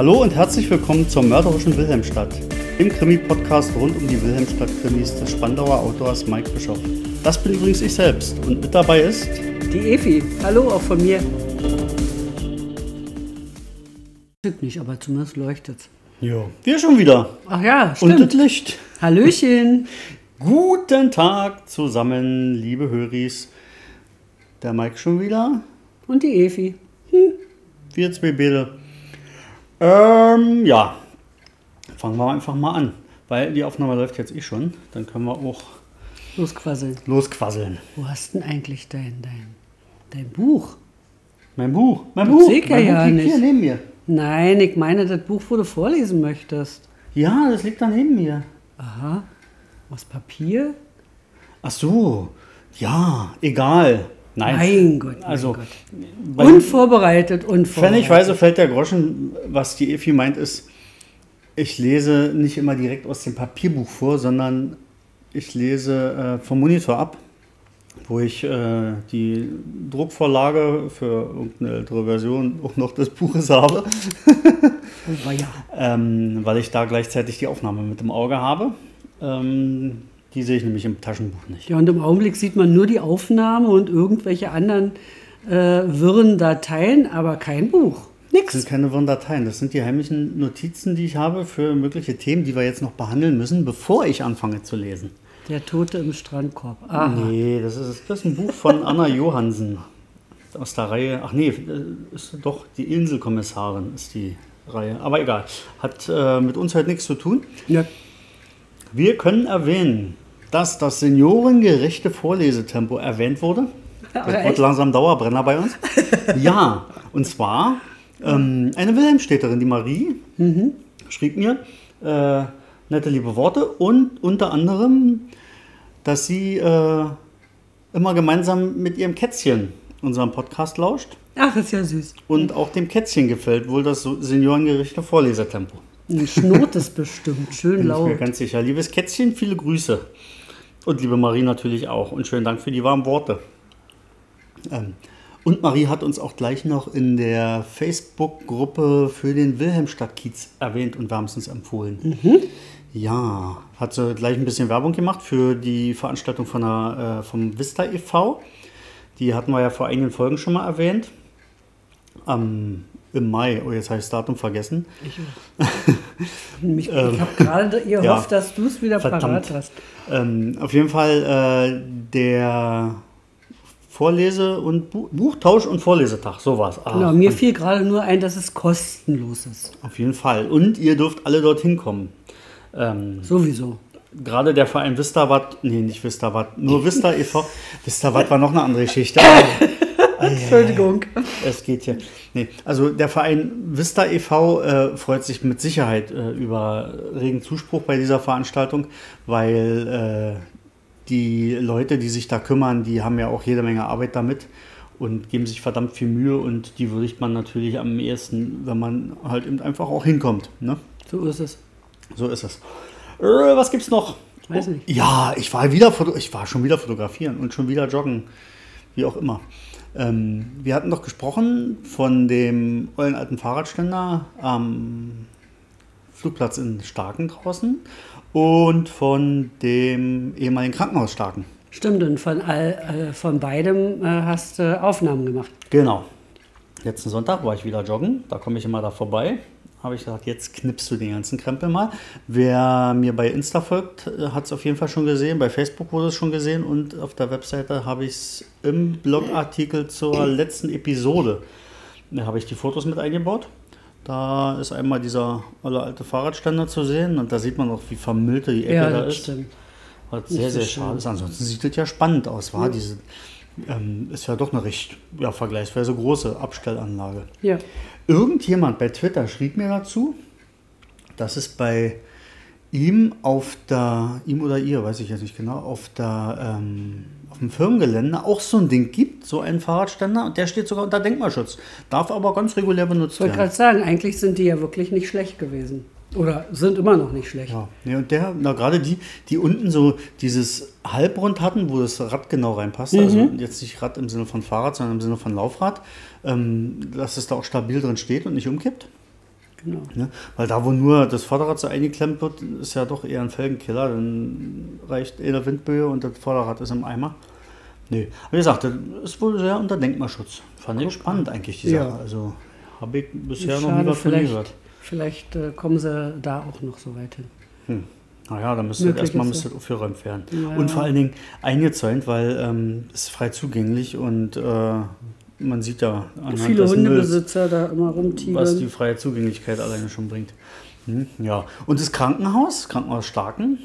Hallo und herzlich willkommen zur mörderischen Wilhelmstadt, dem Krimi-Podcast rund um die Wilhelmstadt-Krimis des Spandauer Autors Mike Bischoff. Das bin übrigens ich selbst und mit dabei ist Die Efi. Hallo auch von mir. Nicht, aber zumindest leuchtet's. Jo. wir schon wieder Ach ja, und stimmt. das Licht. Hallöchen. Guten Tag zusammen, liebe Höris. Der Mike schon wieder, Und die Efi. wir zwei Bäde. Ähm, ja, fangen wir einfach mal an, weil die Aufnahme läuft jetzt eh schon. Dann können wir auch Losquasseln. losquasseln. Wo hast denn eigentlich dein, dein, dein Buch? Mein Buch, mein Das Buch. sehe ich ja mein Buch liegt nicht. Hier neben mir. Nein, ich meine das Buch, wo du vorlesen möchtest. Ja, das liegt da neben mir. Aha. Aus Papier? Ach so, ja, egal. Nein, Mein Gott, mein also Gott. Unvorbereitet, unvorbereitet. pfennigweise fällt der Groschen, was die Efi meint, ist, ich lese nicht immer direkt aus dem Papierbuch vor, sondern ich lese äh, vom Monitor ab, wo ich äh, die Druckvorlage für irgendeine ältere Version auch noch des Buches habe, Oh, ähm, weil ich da gleichzeitig die Aufnahme mit im Auge habe. Ähm, die sehe ich nämlich im Taschenbuch nicht. Ja, und im Augenblick sieht man nur die Aufnahme und irgendwelche anderen äh, wirren Dateien, aber kein Buch. Das Nix. sind keine Wirren-Dateien. Das sind die heimlichen Notizen, die ich habe für mögliche Themen, die wir jetzt noch behandeln müssen, bevor ich anfange zu lesen. Der Tote im Strandkorb. Aha. Nee, das ist, das ist ein Buch von Anna Johansen aus der Reihe. Ach nee, äh, ist doch die Inselkommissarin ist die Reihe. Aber egal, hat äh, mit uns heute nichts zu tun. Ja. Wir können erwähnen, dass das seniorengerechte Vorlesetempo erwähnt wurde. Das wird echt? langsam Dauerbrenner bei uns. ja, und zwar ähm, eine Wilhelmstädterin, die Marie, Mhm. schrieb mir äh, nette liebe Worte und unter anderem, dass sie äh, immer gemeinsam mit ihrem Kätzchen unseren Podcast lauscht Ach, ist ja süß. und auch dem Kätzchen gefällt wohl das seniorengerechte Vorlesetempo. Ein Schnurrt ist bestimmt. Schön Bin ich mir laut. ganz sicher. Liebes Kätzchen, viele Grüße. Und liebe Marie natürlich auch. Und schönen Dank für die warmen Worte. Ähm, und Marie hat uns auch gleich noch in der Facebook-Gruppe für den Wilhelmstadt-Kiez erwähnt und wärmstens empfohlen. Ja, hat sie gleich ein bisschen Werbung gemacht für die Veranstaltung von der, äh, vom Vista e.V. Die hatten wir ja vor einigen Folgen schon mal erwähnt. Am, Im Mai, oh jetzt habe ich das Datum vergessen. Mich, ich habe gerade ihr Ähm, ja. hofft, dass du es wieder Verdammt. parat hast. Ähm, auf jeden Fall äh, der Vorlese- und Bu Buchtausch- und Vorlesetag, so war es. Ah, Genau, mir fiel gerade nur ein, dass es kostenlos ist. Auf jeden Fall. Und ihr dürft alle dorthin kommen. Ähm, Sowieso. Gerade der Verein Vistavat, nee, nicht Vistavat, nur Vista e.V. Vistavat war noch eine andere Geschichte. Entschuldigung. Es geht hier. Nee, also der Verein Vista e.V. Äh, freut sich mit Sicherheit äh, über regen Zuspruch bei dieser Veranstaltung, weil äh, die Leute, die sich da kümmern, die haben ja auch jede Menge Arbeit damit und geben sich verdammt viel Mühe und die würdigt man natürlich am ehesten, wenn man halt eben einfach auch hinkommt. Ne? So ist es. So ist es. Äh, was gibt's noch? Weiß nicht. Ja, ich war wieder ich war schon wieder fotografieren und schon wieder joggen, wie auch immer. Ähm, wir hatten doch gesprochen von dem ollen alten Fahrradständer am Flugplatz in Starken draußen und von dem ehemaligen Krankenhaus Starken. Stimmt, und von, all, äh, von beidem äh, hast du Aufnahmen gemacht. Genau. Letzten Sonntag war ich wieder joggen, da komme ich immer da vorbei. Habe ich gesagt, jetzt knippst du den ganzen Krempel mal. Wer mir bei Insta folgt, hat es auf jeden Fall schon gesehen. Bei Facebook wurde es schon gesehen und auf der Webseite habe ich es im Blogartikel zur letzten Episode. Da habe ich die Fotos mit eingebaut. Da ist einmal dieser alte Fahrradständer zu sehen und da sieht man auch, wie vermüllte die Ecke Ja, da das ist. stimmt. Was sehr, Nicht sehr schade ist. Ansonsten sieht es ja spannend aus, war diese. Ähm, ist ja doch eine recht ja, vergleichsweise große Abstellanlage. Ja. Irgendjemand bei Twitter schrieb mir dazu, dass es bei ihm auf der, ihm oder ihr, weiß ich jetzt nicht genau, auf der, ähm, auf dem Firmengelände auch so ein Ding gibt, so einen Fahrradständer, und der steht sogar unter Denkmalschutz, darf aber ganz regulär benutzt Ich wollte werden. gerade sagen, eigentlich sind die ja wirklich nicht schlecht gewesen. Oder sind immer noch nicht schlecht. Ja, nee, und der, na gerade die, die unten so dieses Halbrund hatten, wo das Rad genau reinpasst, also jetzt nicht Rad im Sinne von Fahrrad, sondern im Sinne von Laufrad, ähm, dass es da auch stabil drin steht und nicht umkippt. Genau. Ne? Weil da, wo nur das Vorderrad so eingeklemmt wird, ist ja doch eher ein Felgenkiller. Dann reicht eine Windböe und das Vorderrad ist im Eimer. Nee, wie gesagt, das ist wohl sehr unter Denkmalschutz. Fand ich spannend eigentlich, die Ja. Sache. Also habe ich bisher noch Schade, nie was von gehört. Vielleicht äh, kommen sie da auch noch so weit hin. Hm. Naja, da müsste Möglich erstmal müsste das aufgeräumt werden. Ja. Und vor allen Dingen eingezäunt, weil ähm, es ist frei zugänglich und äh, man sieht ja anhand Viele Hundebesitzer da immer was die freie Zugänglichkeit alleine schon bringt. Hm, ja, und das Krankenhaus, Krankenhaus Starken,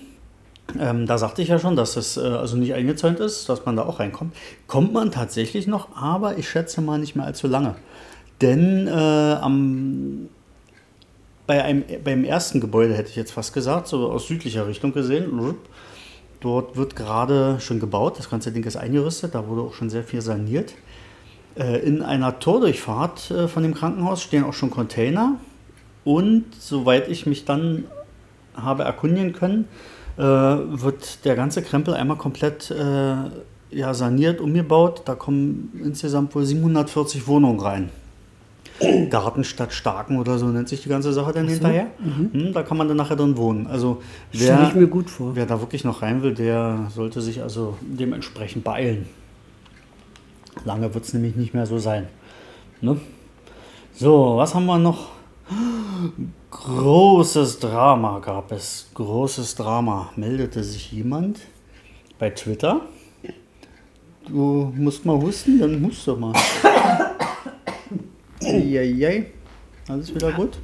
ähm, da sagte ich ja schon, dass es äh, also nicht eingezäunt ist, dass man da auch reinkommt. Kommt man tatsächlich noch, aber ich schätze mal nicht mehr allzu lange. Denn äh, am, bei einem, beim ersten Gebäude hätte ich jetzt fast gesagt, so aus südlicher Richtung gesehen, dort wird gerade schon gebaut, das ganze Ding ist eingerüstet, da wurde auch schon sehr viel saniert. Äh, In einer Tordurchfahrt äh, von dem Krankenhaus stehen auch schon Container. Und soweit ich mich dann habe erkundigen können, äh, wird der ganze Krempel einmal komplett ja, saniert, umgebaut. Da kommen insgesamt wohl 740 Wohnungen rein. Gartenstadt Starken oder so nennt sich die ganze Sache dann hinterher. Hm, da kann man dann nachher drin wohnen. Also wer, ich mir gut vor. Wer da wirklich noch rein will, der sollte sich also dementsprechend beeilen. Lange wird es nämlich nicht mehr so sein. Ne? So, was haben wir noch? Großes Drama gab es. Großes Drama. Meldete sich jemand bei Twitter. Du musst mal husten, dann hust du mal. Eieiei. Alles wieder gut?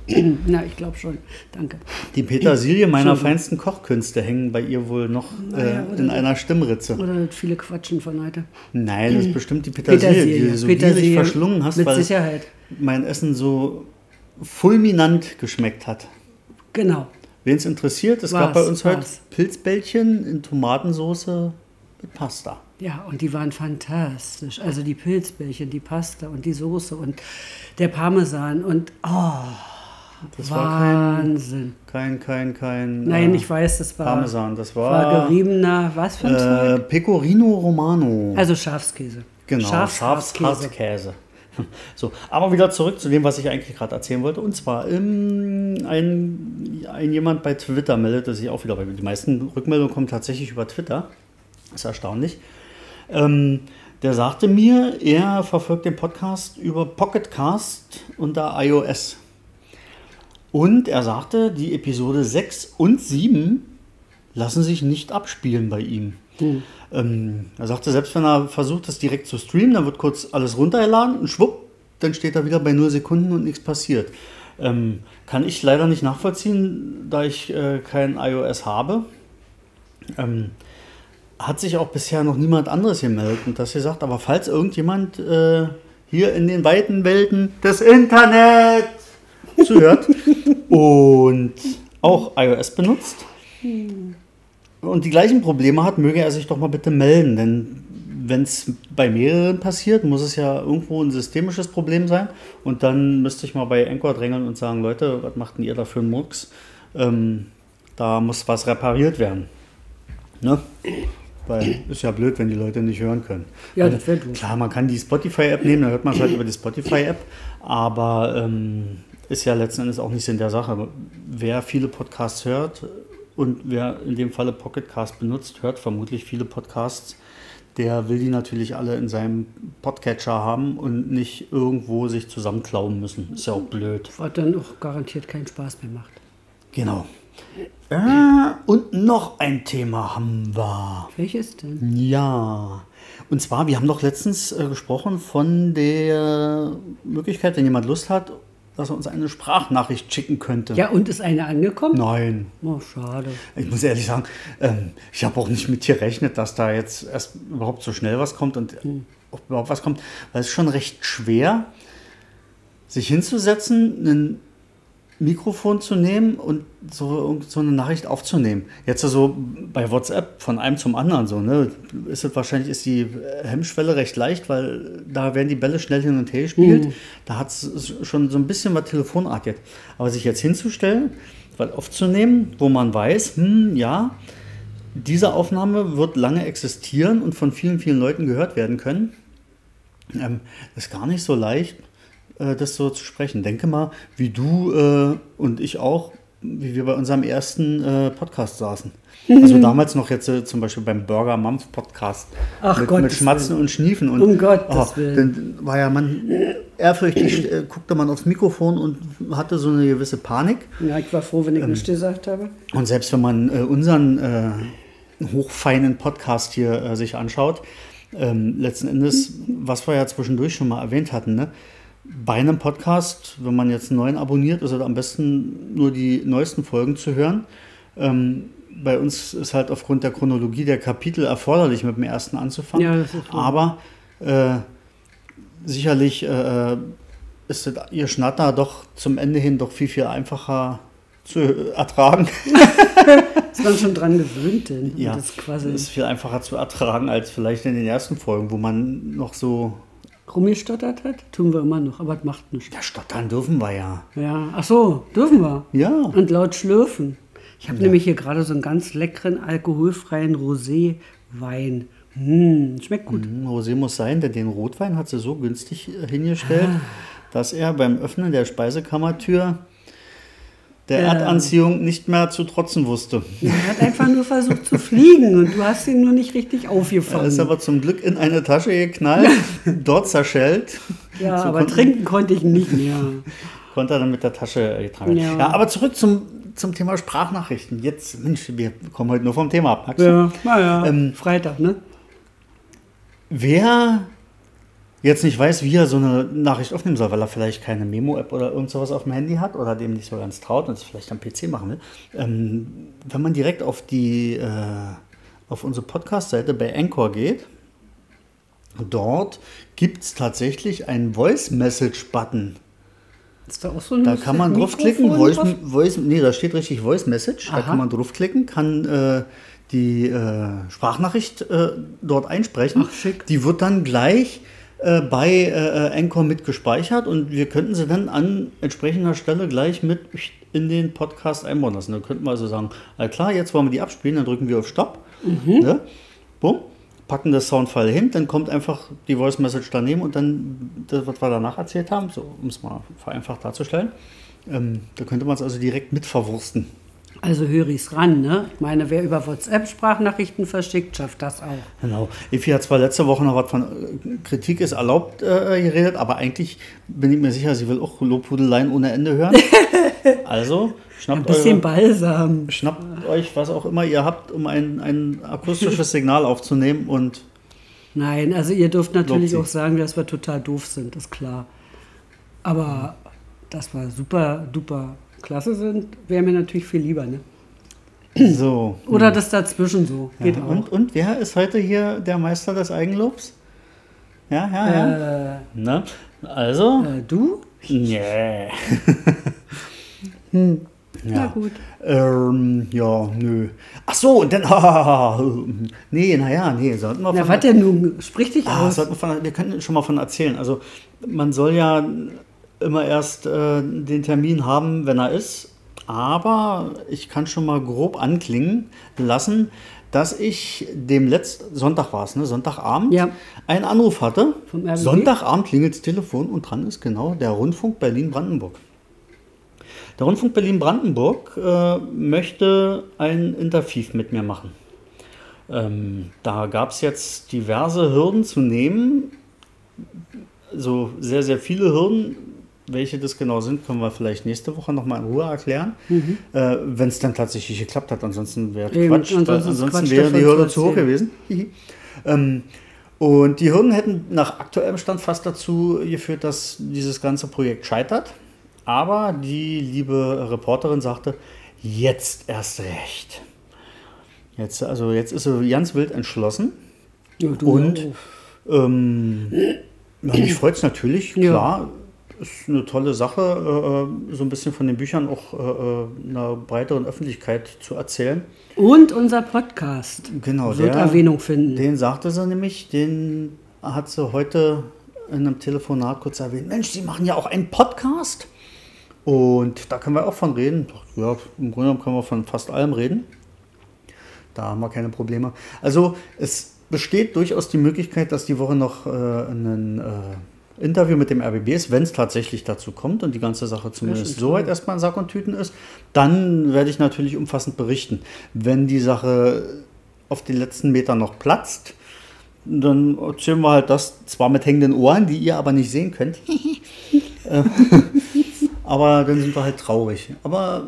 Na, ich glaube schon. Danke. Die Petersilie meiner feinsten Kochkünste hängen bei ihr wohl noch Naja, äh, in so. einer Stimmritze. Oder das viele Quatschen von heute. Nein, das ist bestimmt die Petersilie, die du so gierig verschlungen hast, Mit weil Sicherheit. mein Essen so fulminant geschmeckt hat. Genau. Wen es interessiert, es gab War's, bei uns heute war's. Pilzbällchen in Tomatensauce mit Pasta. Ja, und die waren fantastisch. Also die Pilzbällchen, die Pasta und die Soße und der Parmesan und oh, Das war kein, Wahnsinn. kein, kein, kein Nein, äh, ich weiß, das war, Parmesan. Das war war, geriebener, was für ein äh, Zeug? Pecorino Romano. Also Schafskäse. Genau, Schafskäse. Schafshartkäse. So, aber wieder zurück zu dem, was ich eigentlich gerade erzählen wollte. Und zwar ähm, ein, ein jemand bei Twitter meldete sich auch wieder, weil die meisten Rückmeldungen kommen tatsächlich über Twitter. ist erstaunlich. Ähm, der sagte mir, er verfolgt den Podcast über Pocketcast unter iOS. Und er sagte, die Episode 6 und 7 lassen sich nicht abspielen bei ihm. Ähm, er sagte, selbst wenn er versucht, das direkt zu streamen, dann wird kurz alles runtergeladen und schwupp, dann steht er wieder bei 0 Sekunden und nichts passiert. Ähm, kann ich leider nicht nachvollziehen, da ich äh, kein iOS habe. Ähm, hat sich auch bisher noch niemand anderes gemeldet und das gesagt, aber falls irgendjemand äh, hier in den weiten Welten des Internets zuhört und auch iOS benutzt und die gleichen Probleme hat, möge er sich doch mal bitte melden, denn wenn es bei mehreren passiert, muss es ja irgendwo ein systemisches Problem sein und dann müsste ich mal bei Anchor drängeln und sagen, Leute, was macht denn ihr da für einen Murks? Ähm, da muss was repariert werden. Ne? Weil ist ja blöd, wenn die Leute nicht hören können. Ja, das wäre doof. Klar, man kann die Spotify-App nehmen, dann hört man es halt über die Spotify-App, aber ähm, ist ja letzten Endes auch nicht Sinn der Sache. Wer viele Podcasts hört und wer in dem Falle Pocketcast benutzt, hört vermutlich viele Podcasts. Der will die natürlich alle in seinem Podcatcher haben und nicht irgendwo sich zusammenklauen müssen. Ist ja auch blöd. Was dann auch garantiert keinen Spaß mehr macht. Genau. Äh, und noch ein Thema haben wir. Welches denn? Ja. Und zwar, wir haben doch letztens äh, gesprochen von der Möglichkeit, wenn jemand Lust hat, dass er uns eine Sprachnachricht schicken könnte. Ja, und ist eine angekommen? Nein. Oh, schade. Ich muss ehrlich sagen, ähm, ich habe auch nicht mit gerechnet, dass da jetzt erst überhaupt so schnell was kommt und auch überhaupt was kommt, weil es ist schon recht schwer, sich hinzusetzen, ein Mikrofon zu nehmen und so, so eine Nachricht aufzunehmen. Jetzt so bei WhatsApp von einem zum anderen so, ne? Ist es wahrscheinlich ist die Hemmschwelle recht leicht, weil da werden die Bälle schnell hin und her gespielt. Da hat es schon so ein bisschen was telefonartig. Aber sich jetzt hinzustellen, was aufzunehmen, wo man weiß, hm, ja, diese Aufnahme wird lange existieren und von vielen, vielen Leuten gehört werden können. Ähm, ist gar nicht so leicht. Äh, das so zu sprechen. Denke mal, wie du äh, und ich auch, wie wir bei unserem ersten äh, Podcast saßen. Also damals noch jetzt äh, zum Beispiel beim Burger Mampf Podcast Ach mit, Gottes mit Schmatzen Willen. und Schniefen. Und, Um Gottes Willen. Dann war ja man ehrfürchtig, äh, guckte man aufs Mikrofon und hatte so eine gewisse Panik. Ja, ich war froh, wenn Ähm. ich nichts gesagt habe. Und selbst wenn man äh, unseren äh, hochfeinen Podcast hier äh, sich anschaut, ähm, letzten Endes, was wir ja zwischendurch schon mal erwähnt hatten, ne? Bei einem Podcast, wenn man jetzt einen neuen abonniert, ist es am besten nur die neuesten Folgen zu hören. Ähm, bei uns ist halt aufgrund der Chronologie der Kapitel erforderlich, mit dem ersten anzufangen. Ja, das ist so. Aber äh, sicherlich äh, ist das, ihr Schnatter doch zum Ende hin doch viel, viel einfacher zu ertragen. Ist man schon dran gewöhnt, denn Ja, das quasi ist viel einfacher zu ertragen als vielleicht in den ersten Folgen, wo man noch so. Rumgestottert hat. Tun wir immer noch, aber das macht nichts. Ja, stottern dürfen wir ja. Ja, ach so, dürfen wir. Ja. Und laut schlürfen. Ich habe nämlich hier gerade so einen ganz leckeren alkoholfreien Rosé-Wein. Hm, schmeckt gut. Mhm, Rosé muss sein, denn den Rotwein hat sie so günstig äh, hingestellt, Ah. dass er beim Öffnen der Speisekammertür der. Erdanziehung nicht mehr zu trotzen wusste. Er hat einfach nur versucht zu fliegen und du hast ihn nur nicht richtig Er aufgefangen. ist aber zum Glück in eine Tasche geknallt, dort zerschellt. ja, So aber konnten- trinken konnte ich nicht mehr. konnte er dann mit der Tasche äh, getragen. Ja. Ja. aber zurück zum, zum Thema Sprachnachrichten. Jetzt, Mensch, wir kommen heute nur vom Thema ab. Du? Ja, naja, Ähm, Freitag, ne? Wer jetzt nicht weiß, wie er so eine Nachricht aufnehmen soll, weil er vielleicht keine Memo-App oder irgend sowas auf dem Handy hat oder dem nicht so ganz traut und es vielleicht am PC machen will, ähm, wenn man direkt auf die äh, auf unsere Podcast-Seite bei Anchor geht, dort gibt es tatsächlich einen Voice-Message-Button. Ist da auch so ein Da kann man draufklicken, Voice, drauf? Voice, nee, da steht richtig Voice Message, da kann man draufklicken, kann äh, die äh, Sprachnachricht äh, dort einsprechen. Ach, schick. Die wird dann gleich äh, bei äh, Anchor mit gespeichert und wir könnten sie dann an entsprechender Stelle gleich mit in den Podcast einbauen lassen. Dann könnten wir also sagen, all klar, jetzt wollen wir die abspielen, dann drücken wir auf Stopp. Mhm. Ne? Bumm, packen das Soundfile hin, dann kommt einfach die Voice Message daneben und dann das, was wir danach erzählt haben, so um es mal vereinfacht darzustellen. Ähm, da könnte man es also direkt mit verwursten. Also höre ich's ran, ne? Ich meine, wer über WhatsApp Sprachnachrichten verschickt, schafft das auch. Genau. Efi hat zwar letzte Woche noch was von äh, Kritik ist erlaubt äh, geredet, aber eigentlich bin ich mir sicher, sie will auch Lobhudeleien ohne Ende hören. Also Ein schnappt, bisschen eure, Balsam. schnappt euch, was auch immer ihr habt, um ein, ein akustisches Signal aufzunehmen und Nein, also ihr dürft natürlich auch sagen, dass wir total doof sind, ist klar. Aber dass wir super, duper klasse sind, wäre mir natürlich viel lieber, ne? so. Oder das dazwischen so. Geht Ja, auch. und, und wer ist heute hier der Meister des Eigenlobs? Ja, ja, ja. Äh, Na, also? äh, du? Nee. Na Ja. gut. Ähm, ja, nö. Ach so, und dann. Nee, naja, nee, sollten wir Na, was denn nun? Sprich dich Ah, aus. sollten wir, von, wir können schon mal von erzählen. Also, man soll ja immer erst äh, den Termin haben, wenn er ist. Aber ich kann schon mal grob anklingen lassen, dass ich dem letzten Sonntag war es, ne? Sonntagabend, Ja. einen Anruf hatte. Sonntagabend klingelt das Telefon und dran ist genau der Rundfunk Berlin-Brandenburg. Der Rundfunk Berlin-Brandenburg äh, möchte ein Interview mit mir machen. Ähm, da gab es jetzt diverse Hürden zu nehmen. So sehr, sehr viele Hürden. Welche das genau sind, können wir vielleicht nächste Woche nochmal in Ruhe erklären. Äh, Wenn es dann tatsächlich geklappt hat. Ansonsten wäre Eben, Quatsch. ansonsten ansonsten Quatsch, wäre die Hürde zu hoch gewesen. Hihi. ähm, und die Hürden hätten nach aktuellem Stand fast dazu geführt, dass dieses ganze Projekt scheitert. Aber die liebe Reporterin sagte, jetzt erst recht. Jetzt, also jetzt ist sie ganz wild entschlossen. Ja, Und auch. ähm, ja, mich freut es natürlich, Ja. Ist eine tolle Sache, äh, so ein bisschen von den Büchern auch äh, einer breiteren Öffentlichkeit zu erzählen. Und unser Podcast Genau, wird der- Erwähnung finden. Den sagte sie nämlich, den hat sie heute in einem Telefonat kurz erwähnt. Mensch, Sie machen ja auch einen Podcast. Und da können wir auch von reden. Ja, im Grunde genommen können wir von fast allem reden. Da haben wir keine Probleme. Also es besteht durchaus die Möglichkeit, dass die Woche noch äh, ein äh, Interview mit dem RBB ist, wenn es tatsächlich dazu kommt und die ganze Sache zumindest soweit erstmal in Sack und Tüten ist, dann werde ich natürlich umfassend berichten. Wenn die Sache auf den letzten Meter noch platzt, dann erzählen wir halt das zwar mit hängenden Ohren, die ihr aber nicht sehen könnt. Äh, aber dann sind wir halt traurig. Aber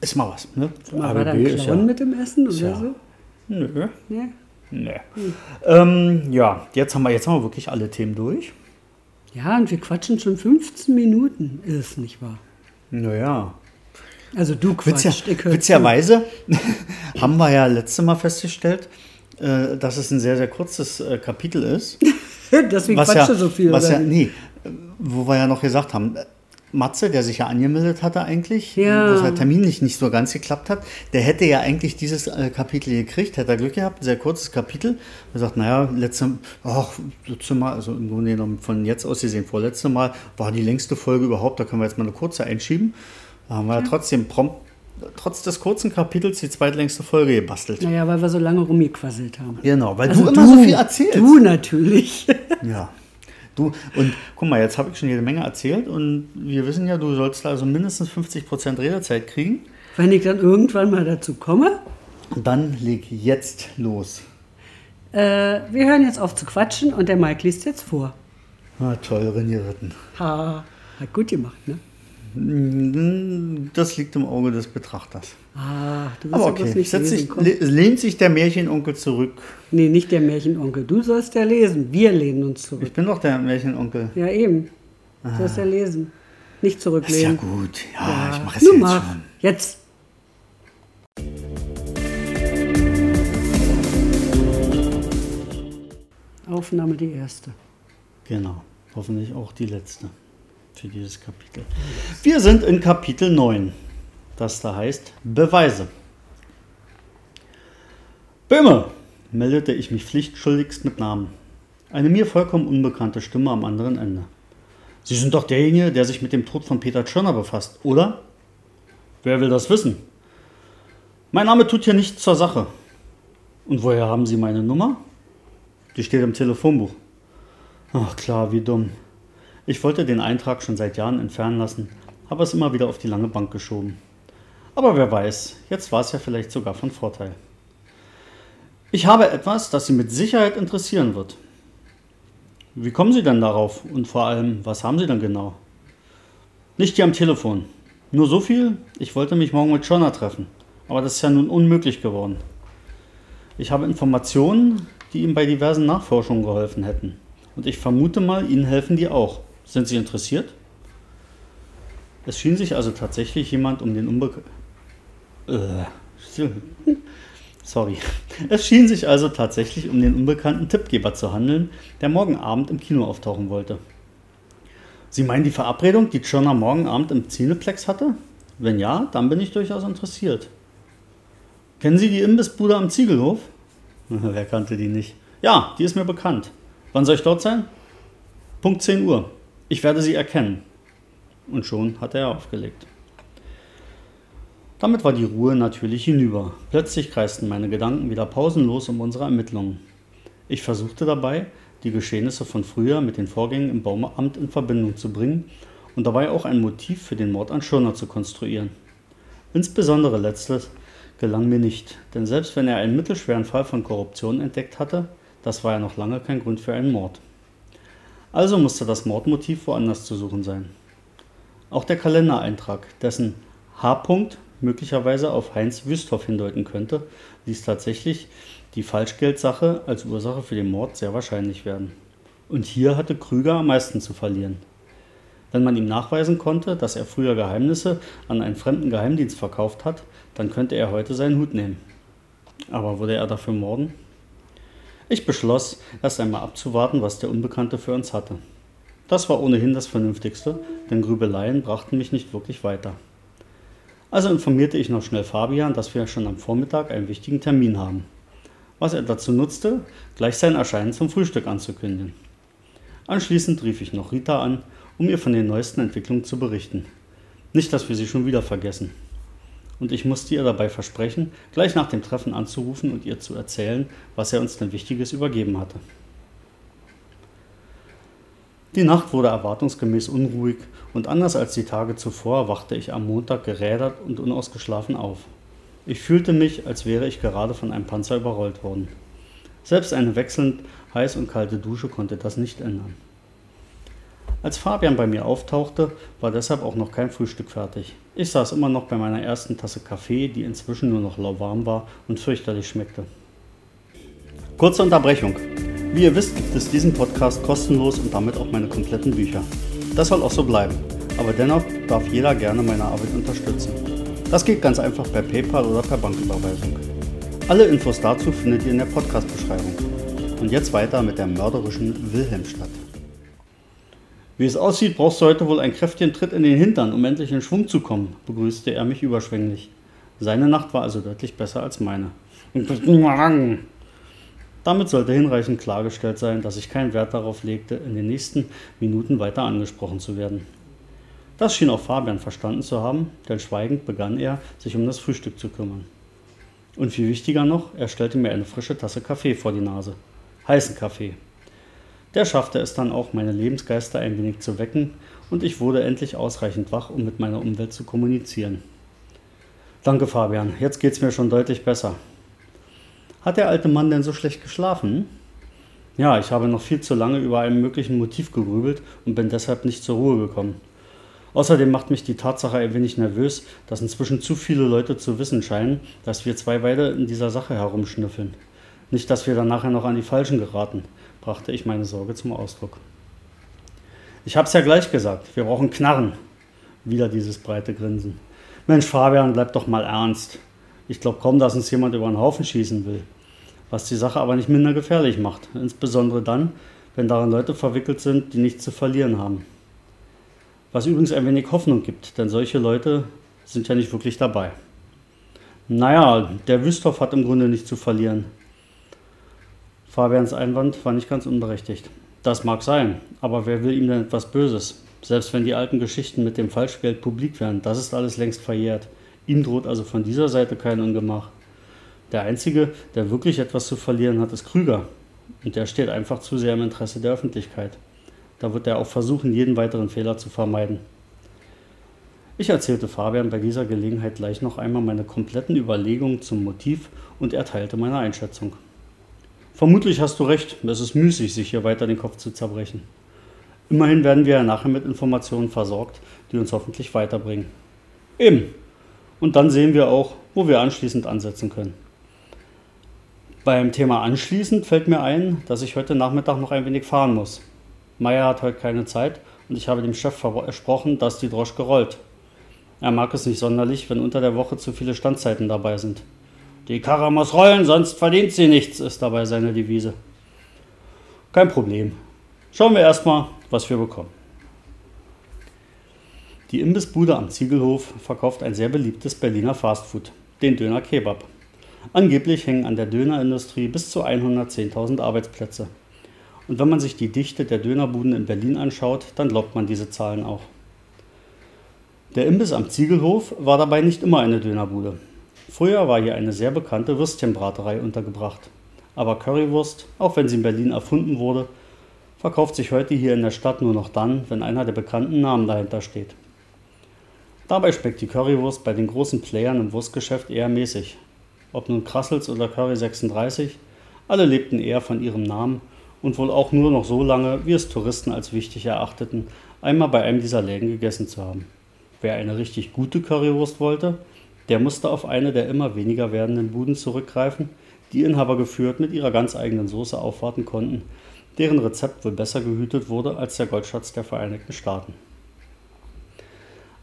ist mal was. Ne? Mal, war da ein Clown ja, mit dem Essen oder ja, so? Nö. Nee? Nee. Hm. Ähm, ja, jetzt haben, wir, jetzt haben wir wirklich alle Themen durch. Ja, und wir quatschen schon 15 Minuten, ist es nicht wahr? Naja. Also du quatschst, Witziger, Witzigerweise haben wir ja letztes Mal festgestellt, äh, dass es ein sehr, sehr kurzes äh, Kapitel ist. Deswegen quatscht ja, so viel. Was ja, nee, wo wir ja noch gesagt haben, Matze, der sich ja angemeldet hatte eigentlich, ja. dass er terminlich nicht so ganz geklappt hat, der hätte ja eigentlich dieses äh, Kapitel gekriegt, hätte er Glück gehabt, ein sehr kurzes Kapitel. Er sagt, naja, letzte, ach, letzte Mal, also im Grunde genommen von jetzt aus gesehen, vorletzte Mal war die längste Folge überhaupt, da können wir jetzt mal eine kurze einschieben. Da haben wir ja. trotzdem prompt, trotz des kurzen Kapitels, die zweitlängste Folge gebastelt. Naja, weil wir so lange rumgequasselt haben. Genau, weil also du immer du, so viel erzählst. Du natürlich. Ja. Du, und guck mal, jetzt habe ich schon jede Menge erzählt und wir wissen ja, du sollst also mindestens 50% Redezeit kriegen. Wenn ich dann irgendwann mal dazu komme? Dann leg jetzt los. Äh, wir hören jetzt auf zu quatschen und der Mike liest jetzt vor. Ah, toll, René Ritten. Ha, hat gut gemacht, ne? Das liegt im Auge des Betrachters. Ah, du bist Aber okay, nicht lesen, sich, lehnt sich der Märchenonkel zurück. Nee, nicht der Märchenonkel. Du sollst ja lesen. Wir lehnen uns zurück. Ich bin doch der Märchenonkel. Ja, eben. Du ah. sollst ja lesen. Nicht zurücklehnen. Ist ja gut. Ja, ja. ich mache es jetzt mach. schon. Jetzt. Aufnahme die erste. Genau. Hoffentlich auch die letzte für dieses Kapitel. Wir sind in Kapitel 9, das da heißt Beweise. Böhme, meldete ich mich pflichtschuldigst mit Namen. Eine mir vollkommen unbekannte Stimme am anderen Ende. Sie sind doch derjenige, der sich mit dem Tod von Peter Tschirner befasst, oder? Wer will das wissen? Mein Name tut hier nichts zur Sache. Und woher haben Sie meine Nummer? Die steht im Telefonbuch. Ach klar, wie dumm. Ich wollte den Eintrag schon seit Jahren entfernen lassen, habe es immer wieder auf die lange Bank geschoben. Aber wer weiß, jetzt war es ja vielleicht sogar von Vorteil. Ich habe etwas, das Sie mit Sicherheit interessieren wird. Wie kommen Sie denn darauf? Und vor allem, was haben Sie denn genau? Nicht hier am Telefon. Nur so viel, ich wollte mich morgen mit Schonner treffen. Aber das ist ja nun unmöglich geworden. Ich habe Informationen, die ihm bei diversen Nachforschungen geholfen hätten. Und ich vermute mal, Ihnen helfen die auch. Sind Sie interessiert? Es schien sich also tatsächlich jemand um den Unbekannten. Äh, sorry. Es schien sich also tatsächlich um den unbekannten Tippgeber zu handeln, der morgen Abend im Kino auftauchen wollte. Sie meinen die Verabredung, die Tschirner morgen Abend im Cineplex hatte? Wenn ja, dann bin ich durchaus interessiert. Kennen Sie die Imbissbude am Ziegelhof? Wer kannte die nicht? Ja, die ist mir bekannt. Wann soll ich dort sein? Punkt 10 Uhr. Ich werde sie erkennen. Und schon hatte er aufgelegt. Damit war die Ruhe natürlich hinüber. Plötzlich kreisten meine Gedanken wieder pausenlos um unsere Ermittlungen. Ich versuchte dabei, die Geschehnisse von früher mit den Vorgängen im Baumamt in Verbindung zu bringen und dabei auch ein Motiv für den Mord an Schirner zu konstruieren. Insbesondere letztes gelang mir nicht, denn selbst wenn er einen mittelschweren Fall von Korruption entdeckt hatte, das war ja noch lange kein Grund für einen Mord. Also musste das Mordmotiv woanders zu suchen sein. Auch der Kalendereintrag, dessen H. möglicherweise auf Heinz Wüsthoff hindeuten könnte, ließ tatsächlich die Falschgeldsache als Ursache für den Mord sehr wahrscheinlich werden. Und hier hatte Krüger am meisten zu verlieren. Wenn man ihm nachweisen konnte, dass er früher Geheimnisse an einen fremden Geheimdienst verkauft hat, dann könnte er heute seinen Hut nehmen. Aber würde er dafür morden? Ich beschloss, erst einmal abzuwarten, was der Unbekannte für uns hatte. Das war ohnehin das Vernünftigste, denn Grübeleien brachten mich nicht wirklich weiter. Also informierte ich noch schnell Fabian, dass wir schon am Vormittag einen wichtigen Termin haben, was er dazu nutzte, gleich sein Erscheinen zum Frühstück anzukündigen. Anschließend rief ich noch Rita an, um ihr von den neuesten Entwicklungen zu berichten. Nicht, dass wir sie schon wieder vergessen und ich musste ihr dabei versprechen, gleich nach dem Treffen anzurufen und ihr zu erzählen, was er uns denn Wichtiges übergeben hatte. Die Nacht wurde erwartungsgemäß unruhig und anders als die Tage zuvor wachte ich am Montag gerädert und unausgeschlafen auf. Ich fühlte mich, als wäre ich gerade von einem Panzer überrollt worden. Selbst eine wechselnd heiß und kalte Dusche konnte das nicht ändern. Als Fabian bei mir auftauchte, war deshalb auch noch kein Frühstück fertig. Ich saß immer noch bei meiner ersten Tasse Kaffee, die inzwischen nur noch lauwarm war und fürchterlich schmeckte. Kurze Unterbrechung. Wie ihr wisst, gibt es diesen Podcast kostenlos und damit auch meine kompletten Bücher. Das soll auch so bleiben, aber dennoch darf jeder gerne meine Arbeit unterstützen. Das geht ganz einfach per PayPal oder per Banküberweisung. Alle Infos dazu findet ihr in der Podcast-Beschreibung. Und jetzt weiter mit der mörderischen Wilhelmstadt. Wie es aussieht, brauchst du heute wohl einen kräftigen Tritt in den Hintern, um endlich in Schwung zu kommen, begrüßte er mich überschwänglich. Seine Nacht war also deutlich besser als meine. Damit sollte hinreichend klargestellt sein, dass ich keinen Wert darauf legte, in den nächsten Minuten weiter angesprochen zu werden. Das schien auch Fabian verstanden zu haben, denn schweigend begann er, sich um das Frühstück zu kümmern. Und viel wichtiger noch, er stellte mir eine frische Tasse Kaffee vor die Nase. Heißen Kaffee, der schaffte es dann auch, meine Lebensgeister ein wenig zu wecken und ich wurde endlich ausreichend wach, um mit meiner Umwelt zu kommunizieren. Danke, Fabian, jetzt geht's mir schon deutlich besser. Hat der alte Mann denn so schlecht geschlafen? Ja, ich habe noch viel zu lange über einen möglichen Motiv gegrübelt und bin deshalb nicht zur Ruhe gekommen. Außerdem macht mich die Tatsache ein wenig nervös, dass inzwischen zu viele Leute zu wissen scheinen, dass wir zwei weiter in dieser Sache herumschnüffeln. Nicht, dass wir dann nachher noch an die Falschen geraten brachte ich meine Sorge zum Ausdruck. Ich hab's ja gleich gesagt, wir brauchen Knarren. Wieder dieses breite Grinsen. Mensch, Fabian, bleib doch mal ernst. Ich glaube kaum, dass uns jemand über den Haufen schießen will. Was die Sache aber nicht minder gefährlich macht. Insbesondere dann, wenn darin Leute verwickelt sind, die nichts zu verlieren haben. Was übrigens ein wenig Hoffnung gibt, denn solche Leute sind ja nicht wirklich dabei. Naja, der Wüsthoff hat im Grunde nichts zu verlieren. Fabians Einwand war nicht ganz unberechtigt. Das mag sein, aber wer will ihm denn etwas Böses? Selbst wenn die alten Geschichten mit dem Falschgeld publik wären, das ist alles längst verjährt. Ihm droht also von dieser Seite kein Ungemach. Der Einzige, der wirklich etwas zu verlieren hat, ist Krüger. Und der steht einfach zu sehr im Interesse der Öffentlichkeit. Da wird er auch versuchen, jeden weiteren Fehler zu vermeiden. Ich erzählte Fabian bei dieser Gelegenheit gleich noch einmal meine kompletten Überlegungen zum Motiv und er teilte meine Einschätzung. Vermutlich hast du recht, es ist müßig, sich hier weiter den Kopf zu zerbrechen. Immerhin werden wir ja nachher mit Informationen versorgt, die uns hoffentlich weiterbringen. Eben. Und dann sehen wir auch, wo wir anschließend ansetzen können. Beim Thema anschließend fällt mir ein, dass ich heute Nachmittag noch ein wenig fahren muss. Meier hat heute keine Zeit und ich habe dem Chef versprochen, dass die Droschke rollt. Er mag es nicht sonderlich, wenn unter der Woche zu viele Standzeiten dabei sind. Die Karre muss rollen, sonst verdient sie nichts, ist dabei seine Devise. Kein Problem. Schauen wir erstmal, was wir bekommen. Die Imbissbude am Ziegelhof verkauft ein sehr beliebtes Berliner Fastfood, den Döner Kebab. Angeblich hängen an der Dönerindustrie bis zu 110.000 Arbeitsplätze. Und wenn man sich die Dichte der Dönerbuden in Berlin anschaut, dann glaubt man diese Zahlen auch. Der Imbiss am Ziegelhof war dabei nicht immer eine Dönerbude. Früher war hier eine sehr bekannte Würstchenbraterei untergebracht. Aber Currywurst, auch wenn sie in Berlin erfunden wurde, verkauft sich heute hier in der Stadt nur noch dann, wenn einer der bekannten Namen dahinter steht. Dabei schmeckt die Currywurst bei den großen Playern im Wurstgeschäft eher mäßig. Ob nun Krassels oder Curry 36, alle lebten eher von ihrem Namen und wohl auch nur noch so lange, wie es Touristen als wichtig erachteten, einmal bei einem dieser Läden gegessen zu haben. Wer eine richtig gute Currywurst wollte, der musste auf eine der immer weniger werdenden Buden zurückgreifen, die Inhaber geführt mit ihrer ganz eigenen Soße aufwarten konnten, deren Rezept wohl besser gehütet wurde als der Goldschatz der Vereinigten Staaten.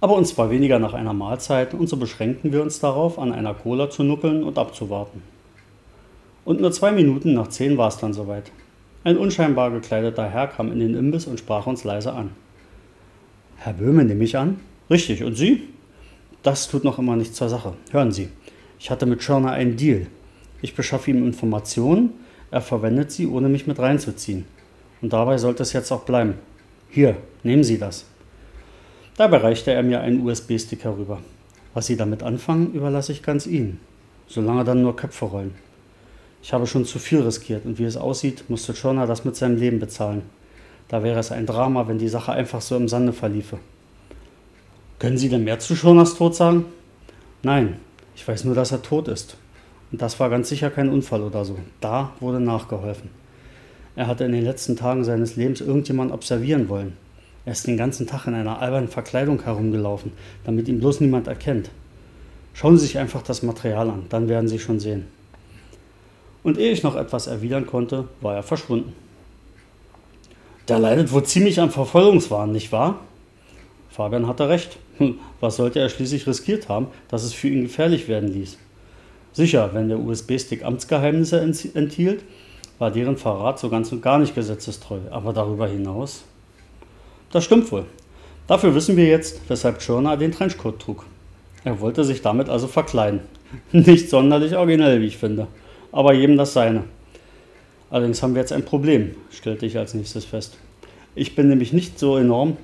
Aber uns war weniger nach einer Mahlzeit und so beschränkten wir uns darauf, an einer Cola zu nuckeln und abzuwarten. Und nur zwei Minuten nach zehn war es dann soweit. Ein unscheinbar gekleideter Herr kam in den Imbiss und sprach uns leise an. Herr Böhme, nehme ich an? Richtig, und Sie? Das tut noch immer nichts zur Sache. Hören Sie, ich hatte mit Schörner einen Deal. Ich beschaffe ihm Informationen, er verwendet sie, ohne mich mit reinzuziehen. Und dabei sollte es jetzt auch bleiben. Hier, nehmen Sie das. Dabei reichte er mir einen USB-Stick herüber. Was Sie damit anfangen, überlasse ich ganz Ihnen. Solange dann nur Köpfe rollen. Ich habe schon zu viel riskiert und wie es aussieht, musste Schörner das mit seinem Leben bezahlen. Da wäre es ein Drama, wenn die Sache einfach so im Sande verliefe. Können Sie denn mehr zu Schoners Tod sagen? Nein, ich weiß nur, dass er tot ist. Und das war ganz sicher kein Unfall oder so. Da wurde nachgeholfen. Er hatte in den letzten Tagen seines Lebens irgendjemand observieren wollen. Er ist den ganzen Tag in einer albernen Verkleidung herumgelaufen, damit ihn bloß niemand erkennt. Schauen Sie sich einfach das Material an, dann werden Sie schon sehen. Und ehe ich noch etwas erwidern konnte, war er verschwunden. Der leidet wohl ziemlich am Verfolgungswahn, nicht wahr? Fabian hatte recht. Hm, was sollte er schließlich riskiert haben, dass es für ihn gefährlich werden ließ? Sicher, wenn der USB-Stick Amtsgeheimnisse enthielt, war deren Verrat so ganz und gar nicht gesetzestreu. Aber darüber hinaus? Das stimmt wohl. Dafür wissen wir jetzt, weshalb Schirner den Trenchcoat trug. Er wollte sich damit also verkleiden. Nicht sonderlich originell, wie ich finde. Aber jedem das seine. Allerdings haben wir jetzt ein Problem, stellte ich als nächstes fest. Ich bin nämlich nicht so enorm.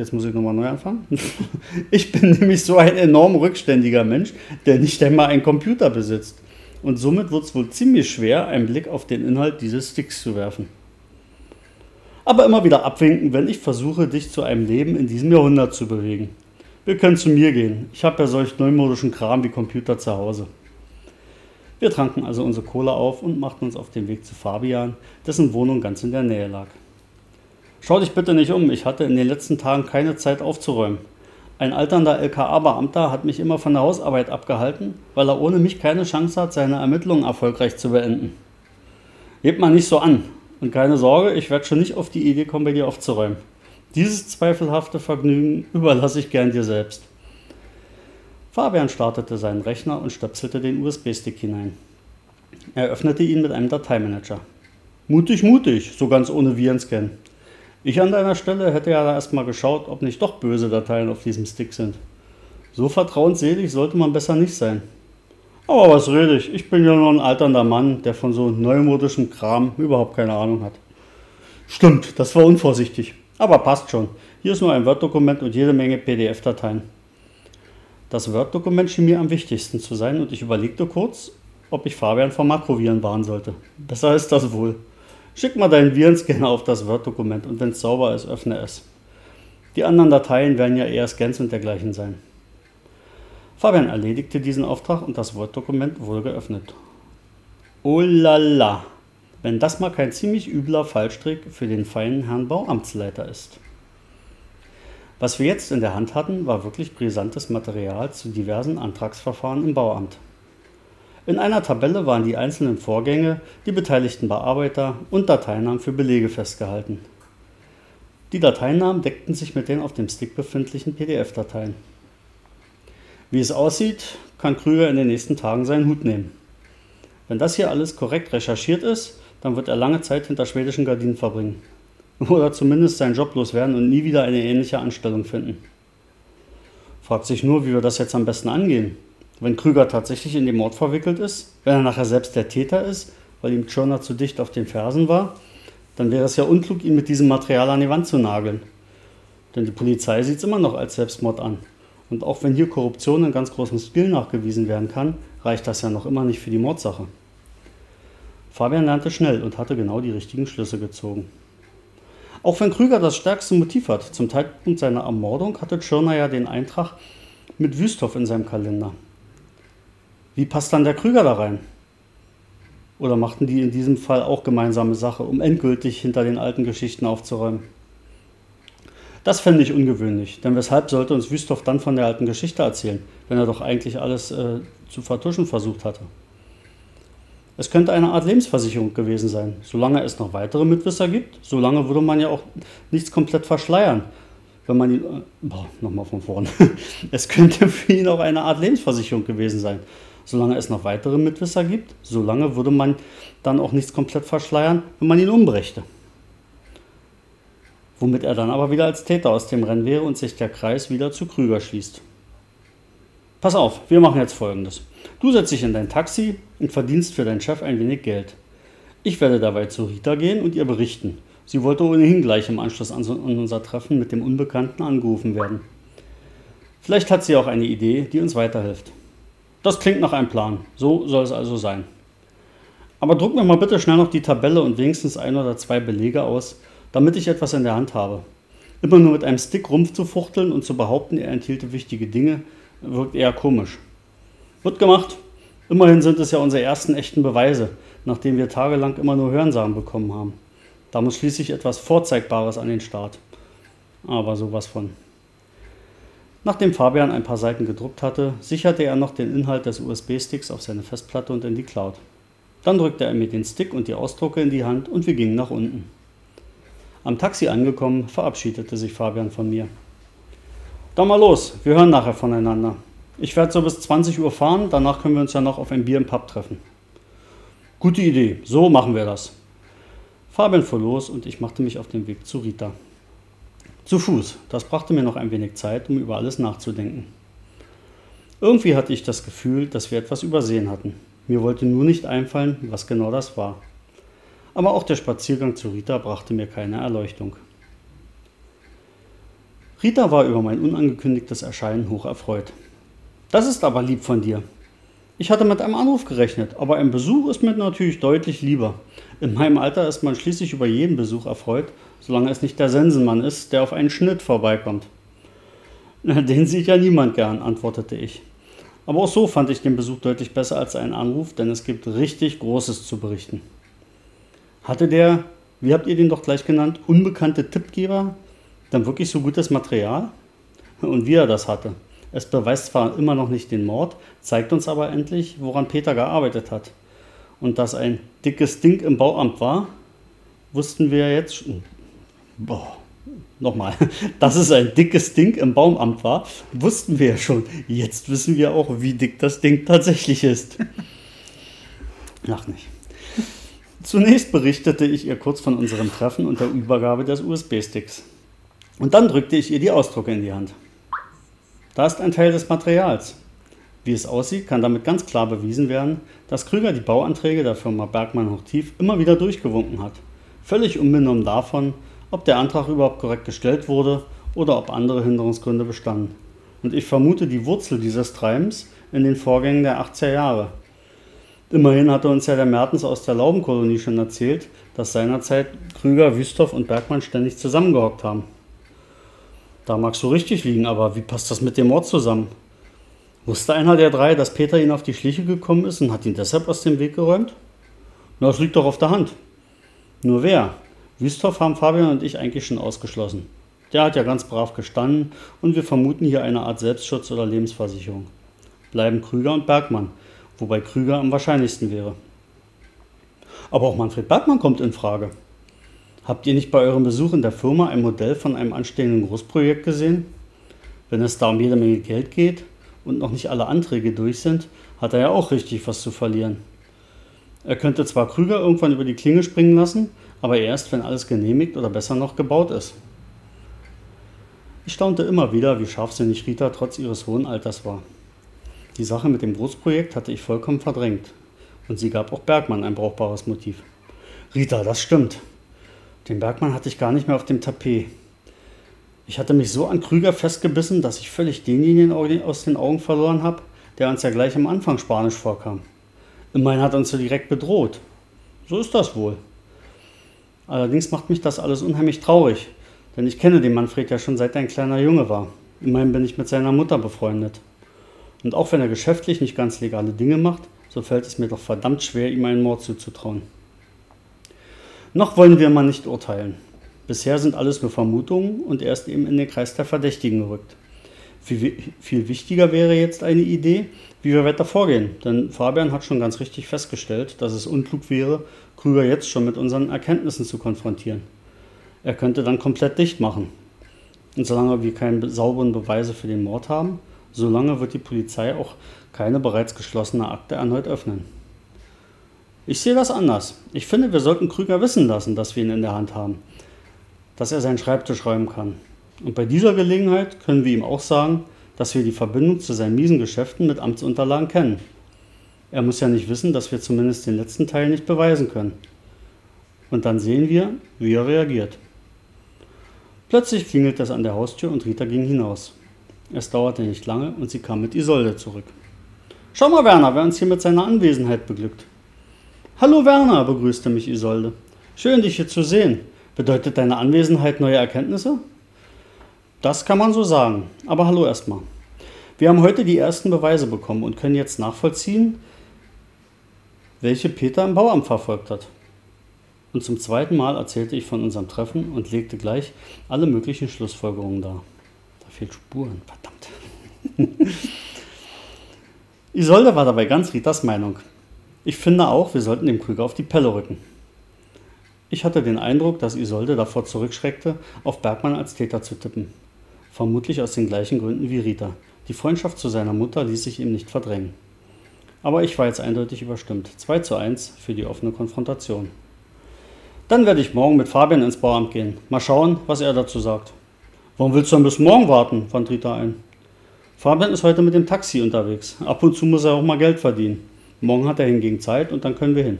Jetzt muss ich nochmal neu anfangen. Ich bin nämlich so ein enorm rückständiger Mensch, der nicht einmal einen Computer besitzt. Und somit wird es wohl ziemlich schwer, einen Blick auf den Inhalt dieses Sticks zu werfen aber immer wieder abwinken, wenn ich versuche, dich zu einem Leben in diesem Jahrhundert zu bewegen. Wir können zu mir gehen. Ich habe ja solch neumodischen Kram wie Computer zu Hause. Wir tranken also unsere Cola auf und machten uns auf den Weg zu Fabian, dessen Wohnung ganz in der Nähe lag. Schau dich bitte nicht um, ich hatte in den letzten Tagen keine Zeit aufzuräumen. Ein alternder LKA-Beamter hat mich immer von der Hausarbeit abgehalten, weil er ohne mich keine Chance hat, seine Ermittlungen erfolgreich zu beenden. Hebt mal nicht so an, und keine Sorge, ich werde schon nicht auf die Idee kommen, bei dir aufzuräumen. Dieses zweifelhafte Vergnügen überlasse ich gern dir selbst. Fabian startete seinen Rechner und stöpselte den USB-Stick hinein. Er öffnete ihn mit einem Dateimanager. Mutig, mutig, so ganz ohne Virenscan. Ich an deiner Stelle hätte ja erstmal geschaut, ob nicht doch böse Dateien auf diesem Stick sind. So vertrauensselig sollte man besser nicht sein. Aber was rede ich? Ich bin ja nur ein alternder Mann, der von so neumodischem Kram überhaupt keine Ahnung hat. Stimmt, das war unvorsichtig. Aber passt schon. Hier ist nur ein Word-Dokument und jede Menge PDF-Dateien. Das Word-Dokument schien mir am wichtigsten zu sein und ich überlegte kurz, ob ich Fabian vor Makroviren warnen sollte. Besser ist das wohl. Schick mal deinen Virenscanner auf das Word-Dokument und wenn es sauber ist, öffne es. Die anderen Dateien werden ja eher Scans und dergleichen sein. Fabian erledigte diesen Auftrag und das Word-Dokument wurde geöffnet. Oh la la, wenn das mal kein ziemlich übler Fallstrick für den feinen Herrn Bauamtsleiter ist. Was wir jetzt in der Hand hatten, war wirklich brisantes Material zu diversen Antragsverfahren im Bauamt. In einer Tabelle waren die einzelnen Vorgänge, die beteiligten Bearbeiter und Dateinamen für Belege festgehalten. Die Dateinamen deckten sich mit den auf dem Stick befindlichen PDF-Dateien. Wie es aussieht, kann Krüger in den nächsten Tagen seinen Hut nehmen. Wenn das hier alles korrekt recherchiert ist, dann wird er lange Zeit hinter schwedischen Gardinen verbringen. Oder zumindest seinen Job loswerden und nie wieder eine ähnliche Anstellung finden. Fragt sich nur, wie wir das jetzt am besten angehen. Wenn Krüger tatsächlich in den Mord verwickelt ist, wenn er nachher selbst der Täter ist, weil ihm Tschirner zu dicht auf den Fersen war, dann wäre es ja unklug, ihn mit diesem Material an die Wand zu nageln. Denn die Polizei sieht es immer noch als Selbstmord an. Und auch wenn hier Korruption in ganz großem Stil nachgewiesen werden kann, reicht das ja noch immer nicht für die Mordsache. Fabian lernte schnell und hatte genau die richtigen Schlüsse gezogen. Auch wenn Krüger das stärkste Motiv hat, zum Zeitpunkt seiner Ermordung hatte Tschirner ja den Eintrag mit Wüsthoff in seinem Kalender. Wie passt dann der Krüger da rein? Oder machten die in diesem Fall auch gemeinsame Sache, um endgültig hinter den alten Geschichten aufzuräumen? Das fände ich ungewöhnlich, denn weshalb sollte uns Wüsthoff dann von der alten Geschichte erzählen, wenn er doch eigentlich alles äh, zu vertuschen versucht hatte? Es könnte eine Art Lebensversicherung gewesen sein. Solange es noch weitere Mitwisser gibt, solange würde man ja auch nichts komplett verschleiern. Wenn man ihn. Äh, boah, nochmal von vorne. Es könnte für ihn auch eine Art Lebensversicherung gewesen sein. Solange es noch weitere Mitwisser gibt, solange würde man dann auch nichts komplett verschleiern, wenn man ihn umbrächte womit er dann aber wieder als Täter aus dem Rennen wäre und sich der Kreis wieder zu Krüger schließt. Pass auf, wir machen jetzt folgendes. Du setzt dich in dein Taxi und verdienst für deinen Chef ein wenig Geld. Ich werde dabei zu Rita gehen und ihr berichten. Sie wollte ohnehin gleich im Anschluss an unser Treffen mit dem Unbekannten angerufen werden. Vielleicht hat sie auch eine Idee, die uns weiterhilft. Das klingt nach einem Plan. So soll es also sein. Aber druck mir mal bitte schnell noch die Tabelle und wenigstens ein oder zwei Belege aus, damit ich etwas in der Hand habe. Immer nur mit einem Stick rumzufuchteln und zu behaupten, er enthielte wichtige Dinge, wirkt eher komisch. Wird gemacht. Immerhin sind es ja unsere ersten echten Beweise, nachdem wir tagelang immer nur Hörensagen bekommen haben. Da muss schließlich etwas Vorzeigbares an den Start. Aber sowas von. Nachdem Fabian ein paar Seiten gedruckt hatte, sicherte er noch den Inhalt des USB-Sticks auf seine Festplatte und in die Cloud. Dann drückte er mir den Stick und die Ausdrucke in die Hand und wir gingen nach unten. Am Taxi angekommen, verabschiedete sich Fabian von mir. Dann mal los, wir hören nachher voneinander. Ich werde so bis 20 Uhr fahren, danach können wir uns ja noch auf ein Bier im Pub treffen. Gute Idee, so machen wir das. Fabian fuhr los und ich machte mich auf den Weg zu Rita. Zu Fuß, das brachte mir noch ein wenig Zeit, um über alles nachzudenken. Irgendwie hatte ich das Gefühl, dass wir etwas übersehen hatten. Mir wollte nur nicht einfallen, was genau das war aber auch der Spaziergang zu Rita brachte mir keine Erleuchtung. Rita war über mein unangekündigtes Erscheinen hoch erfreut. Das ist aber lieb von dir. Ich hatte mit einem Anruf gerechnet, aber ein Besuch ist mir natürlich deutlich lieber. In meinem Alter ist man schließlich über jeden Besuch erfreut, solange es nicht der Sensenmann ist, der auf einen Schnitt vorbeikommt. Den sieht ja niemand gern, antwortete ich. Aber auch so fand ich den Besuch deutlich besser als einen Anruf, denn es gibt richtig Großes zu berichten. Hatte der, wie habt ihr den doch gleich genannt, unbekannte Tippgeber dann wirklich so gutes Material? Und wie er das hatte. Es beweist zwar immer noch nicht den Mord, zeigt uns aber endlich, woran Peter gearbeitet hat. Und dass ein dickes Ding im Bauamt war, wussten wir jetzt. Boah, nochmal, dass es ein dickes Ding im Baumamt war, wussten wir ja schon. Jetzt wissen wir auch, wie dick das Ding tatsächlich ist. Lach nicht. Zunächst berichtete ich ihr kurz von unserem Treffen und der Übergabe des USB-Sticks. Und dann drückte ich ihr die Ausdrucke in die Hand. Da ist ein Teil des Materials. Wie es aussieht, kann damit ganz klar bewiesen werden, dass Krüger die Bauanträge der Firma Bergmann Hochtief immer wieder durchgewunken hat. Völlig unbenommen davon, ob der Antrag überhaupt korrekt gestellt wurde oder ob andere Hinderungsgründe bestanden. Und ich vermute die Wurzel dieses Treibens in den Vorgängen der 80er Jahre, Immerhin hatte uns ja der Mertens aus der Laubenkolonie schon erzählt, dass seinerzeit Krüger, Wüsthoff und Bergmann ständig zusammengehockt haben. Da mag so richtig liegen, aber wie passt das mit dem Mord zusammen? Wusste einer der drei, dass Peter ihn auf die Schliche gekommen ist und hat ihn deshalb aus dem Weg geräumt? Na, das liegt doch auf der Hand. Nur wer? Wüsthoff haben Fabian und ich eigentlich schon ausgeschlossen. Der hat ja ganz brav gestanden und wir vermuten hier eine Art Selbstschutz oder Lebensversicherung. Bleiben Krüger und Bergmann, wobei Krüger am wahrscheinlichsten wäre. Aber auch Manfred Bergmann kommt in Frage. Habt ihr nicht bei eurem Besuch in der Firma ein Modell von einem anstehenden Großprojekt gesehen? Wenn es da um jede Menge Geld geht und noch nicht alle Anträge durch sind, hat er ja auch richtig was zu verlieren. Er könnte zwar Krüger irgendwann über die Klinge springen lassen, aber erst, wenn alles genehmigt oder besser noch gebaut ist. Ich staunte immer wieder, wie scharfsinnig Rita trotz ihres hohen Alters war. Die Sache mit dem Großprojekt hatte ich vollkommen verdrängt. Und sie gab auch Bergmann ein brauchbares Motiv. Rita, das stimmt. Den Bergmann hatte ich gar nicht mehr auf dem Tapet. Ich hatte mich so an Krüger festgebissen, dass ich völlig denjenigen aus den Augen verloren habe, der uns ja gleich am Anfang Spanisch vorkam. Immerhin hat er uns so direkt bedroht. So ist das wohl. Allerdings macht mich das alles unheimlich traurig, denn ich kenne den Manfred ja schon seit er ein kleiner Junge war. Immerhin bin ich mit seiner Mutter befreundet. Und auch wenn er geschäftlich nicht ganz legale Dinge macht, so fällt es mir doch verdammt schwer, ihm einen Mord zuzutrauen. Noch wollen wir mal nicht urteilen. Bisher sind alles nur Vermutungen und er ist eben in den Kreis der Verdächtigen gerückt. Viel, viel wichtiger wäre jetzt eine Idee, wie wir weiter vorgehen. Denn Fabian hat schon ganz richtig festgestellt, dass es unklug wäre, Krüger jetzt schon mit unseren Erkenntnissen zu konfrontieren. Er könnte dann komplett dicht machen. Und solange wir keine sauberen Beweise für den Mord haben, Solange wird die Polizei auch keine bereits geschlossene Akte erneut öffnen. Ich sehe das anders. Ich finde, wir sollten Krüger wissen lassen, dass wir ihn in der Hand haben, dass er seinen Schreibtisch räumen kann. Und bei dieser Gelegenheit können wir ihm auch sagen, dass wir die Verbindung zu seinen miesen Geschäften mit Amtsunterlagen kennen. Er muss ja nicht wissen, dass wir zumindest den letzten Teil nicht beweisen können. Und dann sehen wir, wie er reagiert. Plötzlich klingelt es an der Haustür und Rita ging hinaus. Es dauerte nicht lange und sie kam mit Isolde zurück. Schau mal, Werner, wer uns hier mit seiner Anwesenheit beglückt. Hallo Werner, begrüßte mich Isolde. Schön, dich hier zu sehen. Bedeutet deine Anwesenheit neue Erkenntnisse? Das kann man so sagen. Aber hallo erstmal. Wir haben heute die ersten Beweise bekommen und können jetzt nachvollziehen, welche Peter im Bauamt verfolgt hat. Und zum zweiten Mal erzählte ich von unserem Treffen und legte gleich alle möglichen Schlussfolgerungen dar. Da fehlt Spuren, verdammt. Isolde war dabei ganz Ritas Meinung. Ich finde auch, wir sollten dem Krüger auf die Pelle rücken. Ich hatte den Eindruck, dass Isolde davor zurückschreckte, auf Bergmann als Täter zu tippen. Vermutlich aus den gleichen Gründen wie Rita. Die Freundschaft zu seiner Mutter ließ sich ihm nicht verdrängen. Aber ich war jetzt eindeutig überstimmt. 2 zu 1 für die offene Konfrontation. Dann werde ich morgen mit Fabian ins Bauamt gehen. Mal schauen, was er dazu sagt. Warum willst du dann bis morgen warten? fand Rita ein. Fabian ist heute mit dem Taxi unterwegs. Ab und zu muss er auch mal Geld verdienen. Morgen hat er hingegen Zeit und dann können wir hin.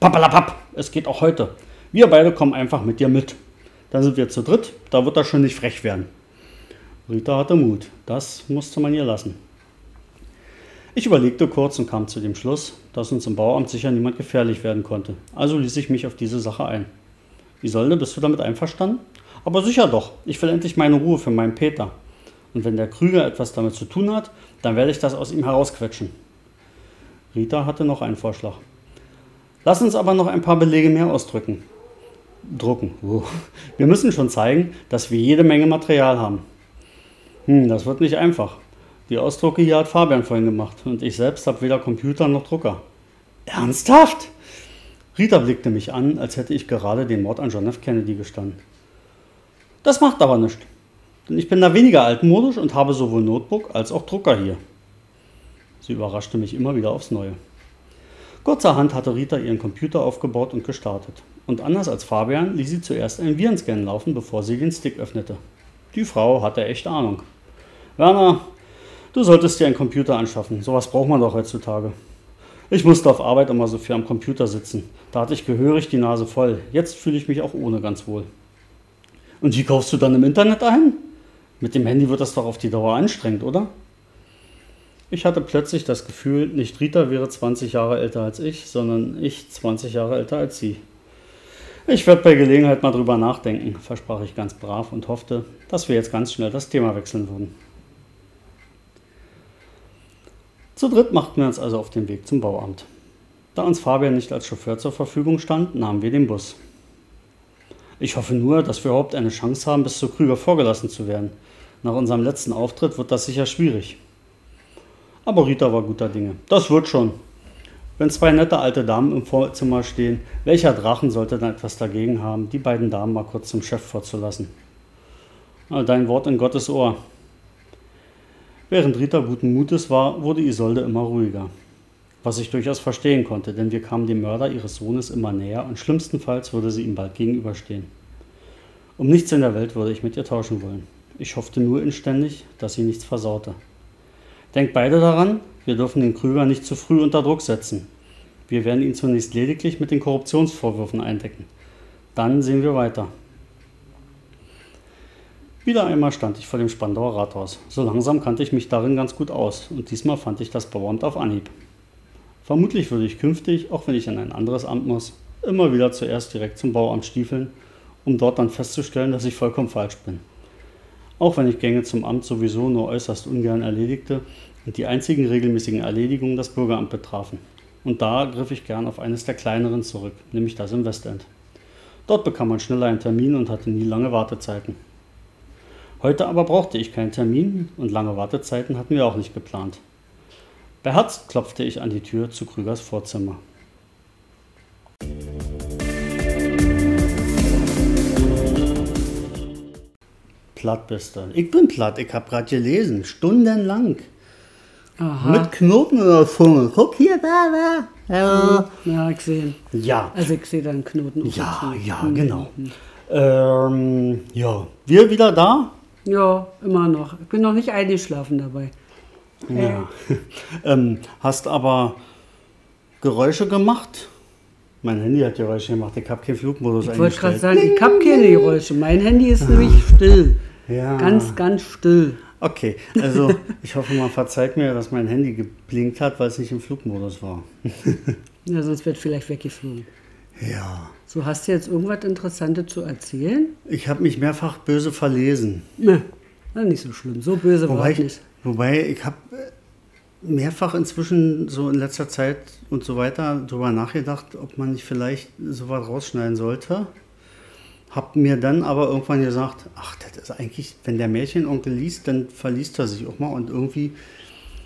Pappalapapp, es geht auch heute. Wir beide kommen einfach mit dir mit. Dann sind wir zu dritt, da wird er schon nicht frech werden. Rita hatte Mut, das musste man ihr lassen. Ich überlegte kurz und kam zu dem Schluss, dass uns im Bauamt sicher niemand gefährlich werden konnte. Also ließ ich mich auf diese Sache ein. Isolde, bist du damit einverstanden? Aber sicher doch. Ich will endlich meine Ruhe für meinen Peter. Und wenn der Krüger etwas damit zu tun hat, dann werde ich das aus ihm herausquetschen. Rita hatte noch einen Vorschlag. Lass uns aber noch ein paar Belege mehr ausdrücken. Drucken. Wir müssen schon zeigen, dass wir jede Menge Material haben. Hm, das wird nicht einfach. Die Ausdrucke hier hat Fabian vorhin gemacht und ich selbst habe weder Computer noch Drucker. Ernsthaft? Rita blickte mich an, als hätte ich gerade den Mord an John F. Kennedy gestanden. Das macht aber nichts, denn ich bin da weniger altmodisch und habe sowohl Notebook als auch Drucker hier. Sie überraschte mich immer wieder aufs Neue. Kurzerhand hatte Rita ihren Computer aufgebaut und gestartet. Und anders als Fabian ließ sie zuerst einen Virenscan laufen, bevor sie den Stick öffnete. Die Frau hatte echt Ahnung. Werner, Du solltest dir einen Computer anschaffen. Sowas braucht man doch heutzutage. Ich musste auf Arbeit immer so viel am Computer sitzen. Da hatte ich gehörig die Nase voll. Jetzt fühle ich mich auch ohne ganz wohl. Und wie kaufst du dann im Internet ein? Mit dem Handy wird das doch auf die Dauer anstrengend, oder? Ich hatte plötzlich das Gefühl, nicht Rita wäre 20 Jahre älter als ich, sondern ich 20 Jahre älter als sie. Ich werde bei Gelegenheit mal drüber nachdenken, versprach ich ganz brav und hoffte, dass wir jetzt ganz schnell das Thema wechseln würden. Zu dritt machten wir uns also auf den Weg zum Bauamt. Da uns Fabian nicht als Chauffeur zur Verfügung stand, nahmen wir den Bus. Ich hoffe nur, dass wir überhaupt eine Chance haben, bis zu Krüger vorgelassen zu werden. Nach unserem letzten Auftritt wird das sicher schwierig. Aber Rita war guter Dinge. Das wird schon. Wenn zwei nette alte Damen im Vorzimmer stehen, welcher Drachen sollte dann etwas dagegen haben, die beiden Damen mal kurz zum Chef vorzulassen? Dein Wort in Gottes Ohr. Während Rita guten Mutes war, wurde Isolde immer ruhiger. Was ich durchaus verstehen konnte, denn wir kamen dem Mörder ihres Sohnes immer näher und schlimmstenfalls würde sie ihm bald gegenüberstehen. Um nichts in der Welt würde ich mit ihr tauschen wollen. Ich hoffte nur inständig, dass sie nichts versaute. Denkt beide daran, wir dürfen den Krüger nicht zu früh unter Druck setzen. Wir werden ihn zunächst lediglich mit den Korruptionsvorwürfen eindecken. Dann sehen wir weiter. Wieder einmal stand ich vor dem Spandauer Rathaus. So langsam kannte ich mich darin ganz gut aus und diesmal fand ich das Bauamt auf Anhieb. Vermutlich würde ich künftig, auch wenn ich in ein anderes Amt muss, immer wieder zuerst direkt zum Bauamt stiefeln, um dort dann festzustellen, dass ich vollkommen falsch bin. Auch wenn ich Gänge zum Amt sowieso nur äußerst ungern erledigte die einzigen regelmäßigen Erledigungen das Bürgeramt betrafen. Und da griff ich gern auf eines der kleineren zurück, nämlich das im Westend. Dort bekam man schneller einen Termin und hatte nie lange Wartezeiten. Heute aber brauchte ich keinen Termin und lange Wartezeiten hatten wir auch nicht geplant. Beherzt klopfte ich an die Tür zu Krügers Vorzimmer. Platt bist du. Ich bin platt, ich hab gerade gelesen, stundenlang. Aha. Mit Knoten in der Zunge. Guck hier, da, da. Ja, ja ich sehe. Ja. Also ich sehe da einen Knoten. Ja, ja, genau. Mhm. Ähm, ja, wir wieder da? Ja, immer noch. Ich bin noch nicht eingeschlafen dabei. Ja. ähm, hast aber Geräusche gemacht? Mein Handy hat Geräusche gemacht. Ich habe keinen Flugmodus Ich wollte gerade sagen, ich habe keine Geräusche. Mein Handy ist nämlich still. Ja. Ganz, ganz still. Okay, also ich hoffe, man verzeiht mir, dass mein Handy geblinkt hat, weil es nicht im Flugmodus war. ja, sonst wird vielleicht weggeflogen. Ja. So, hast du jetzt irgendwas Interessantes zu erzählen? Ich habe mich mehrfach böse verlesen. Ne, nicht so schlimm. So böse war Wobei ich ich, nicht. wobei ich habe mehrfach inzwischen so in letzter Zeit und so weiter darüber nachgedacht, ob man nicht vielleicht sowas rausschneiden sollte. Hab mir dann aber irgendwann gesagt, ach, das ist eigentlich, wenn der Märchenonkel liest, dann verliest er sich auch mal und irgendwie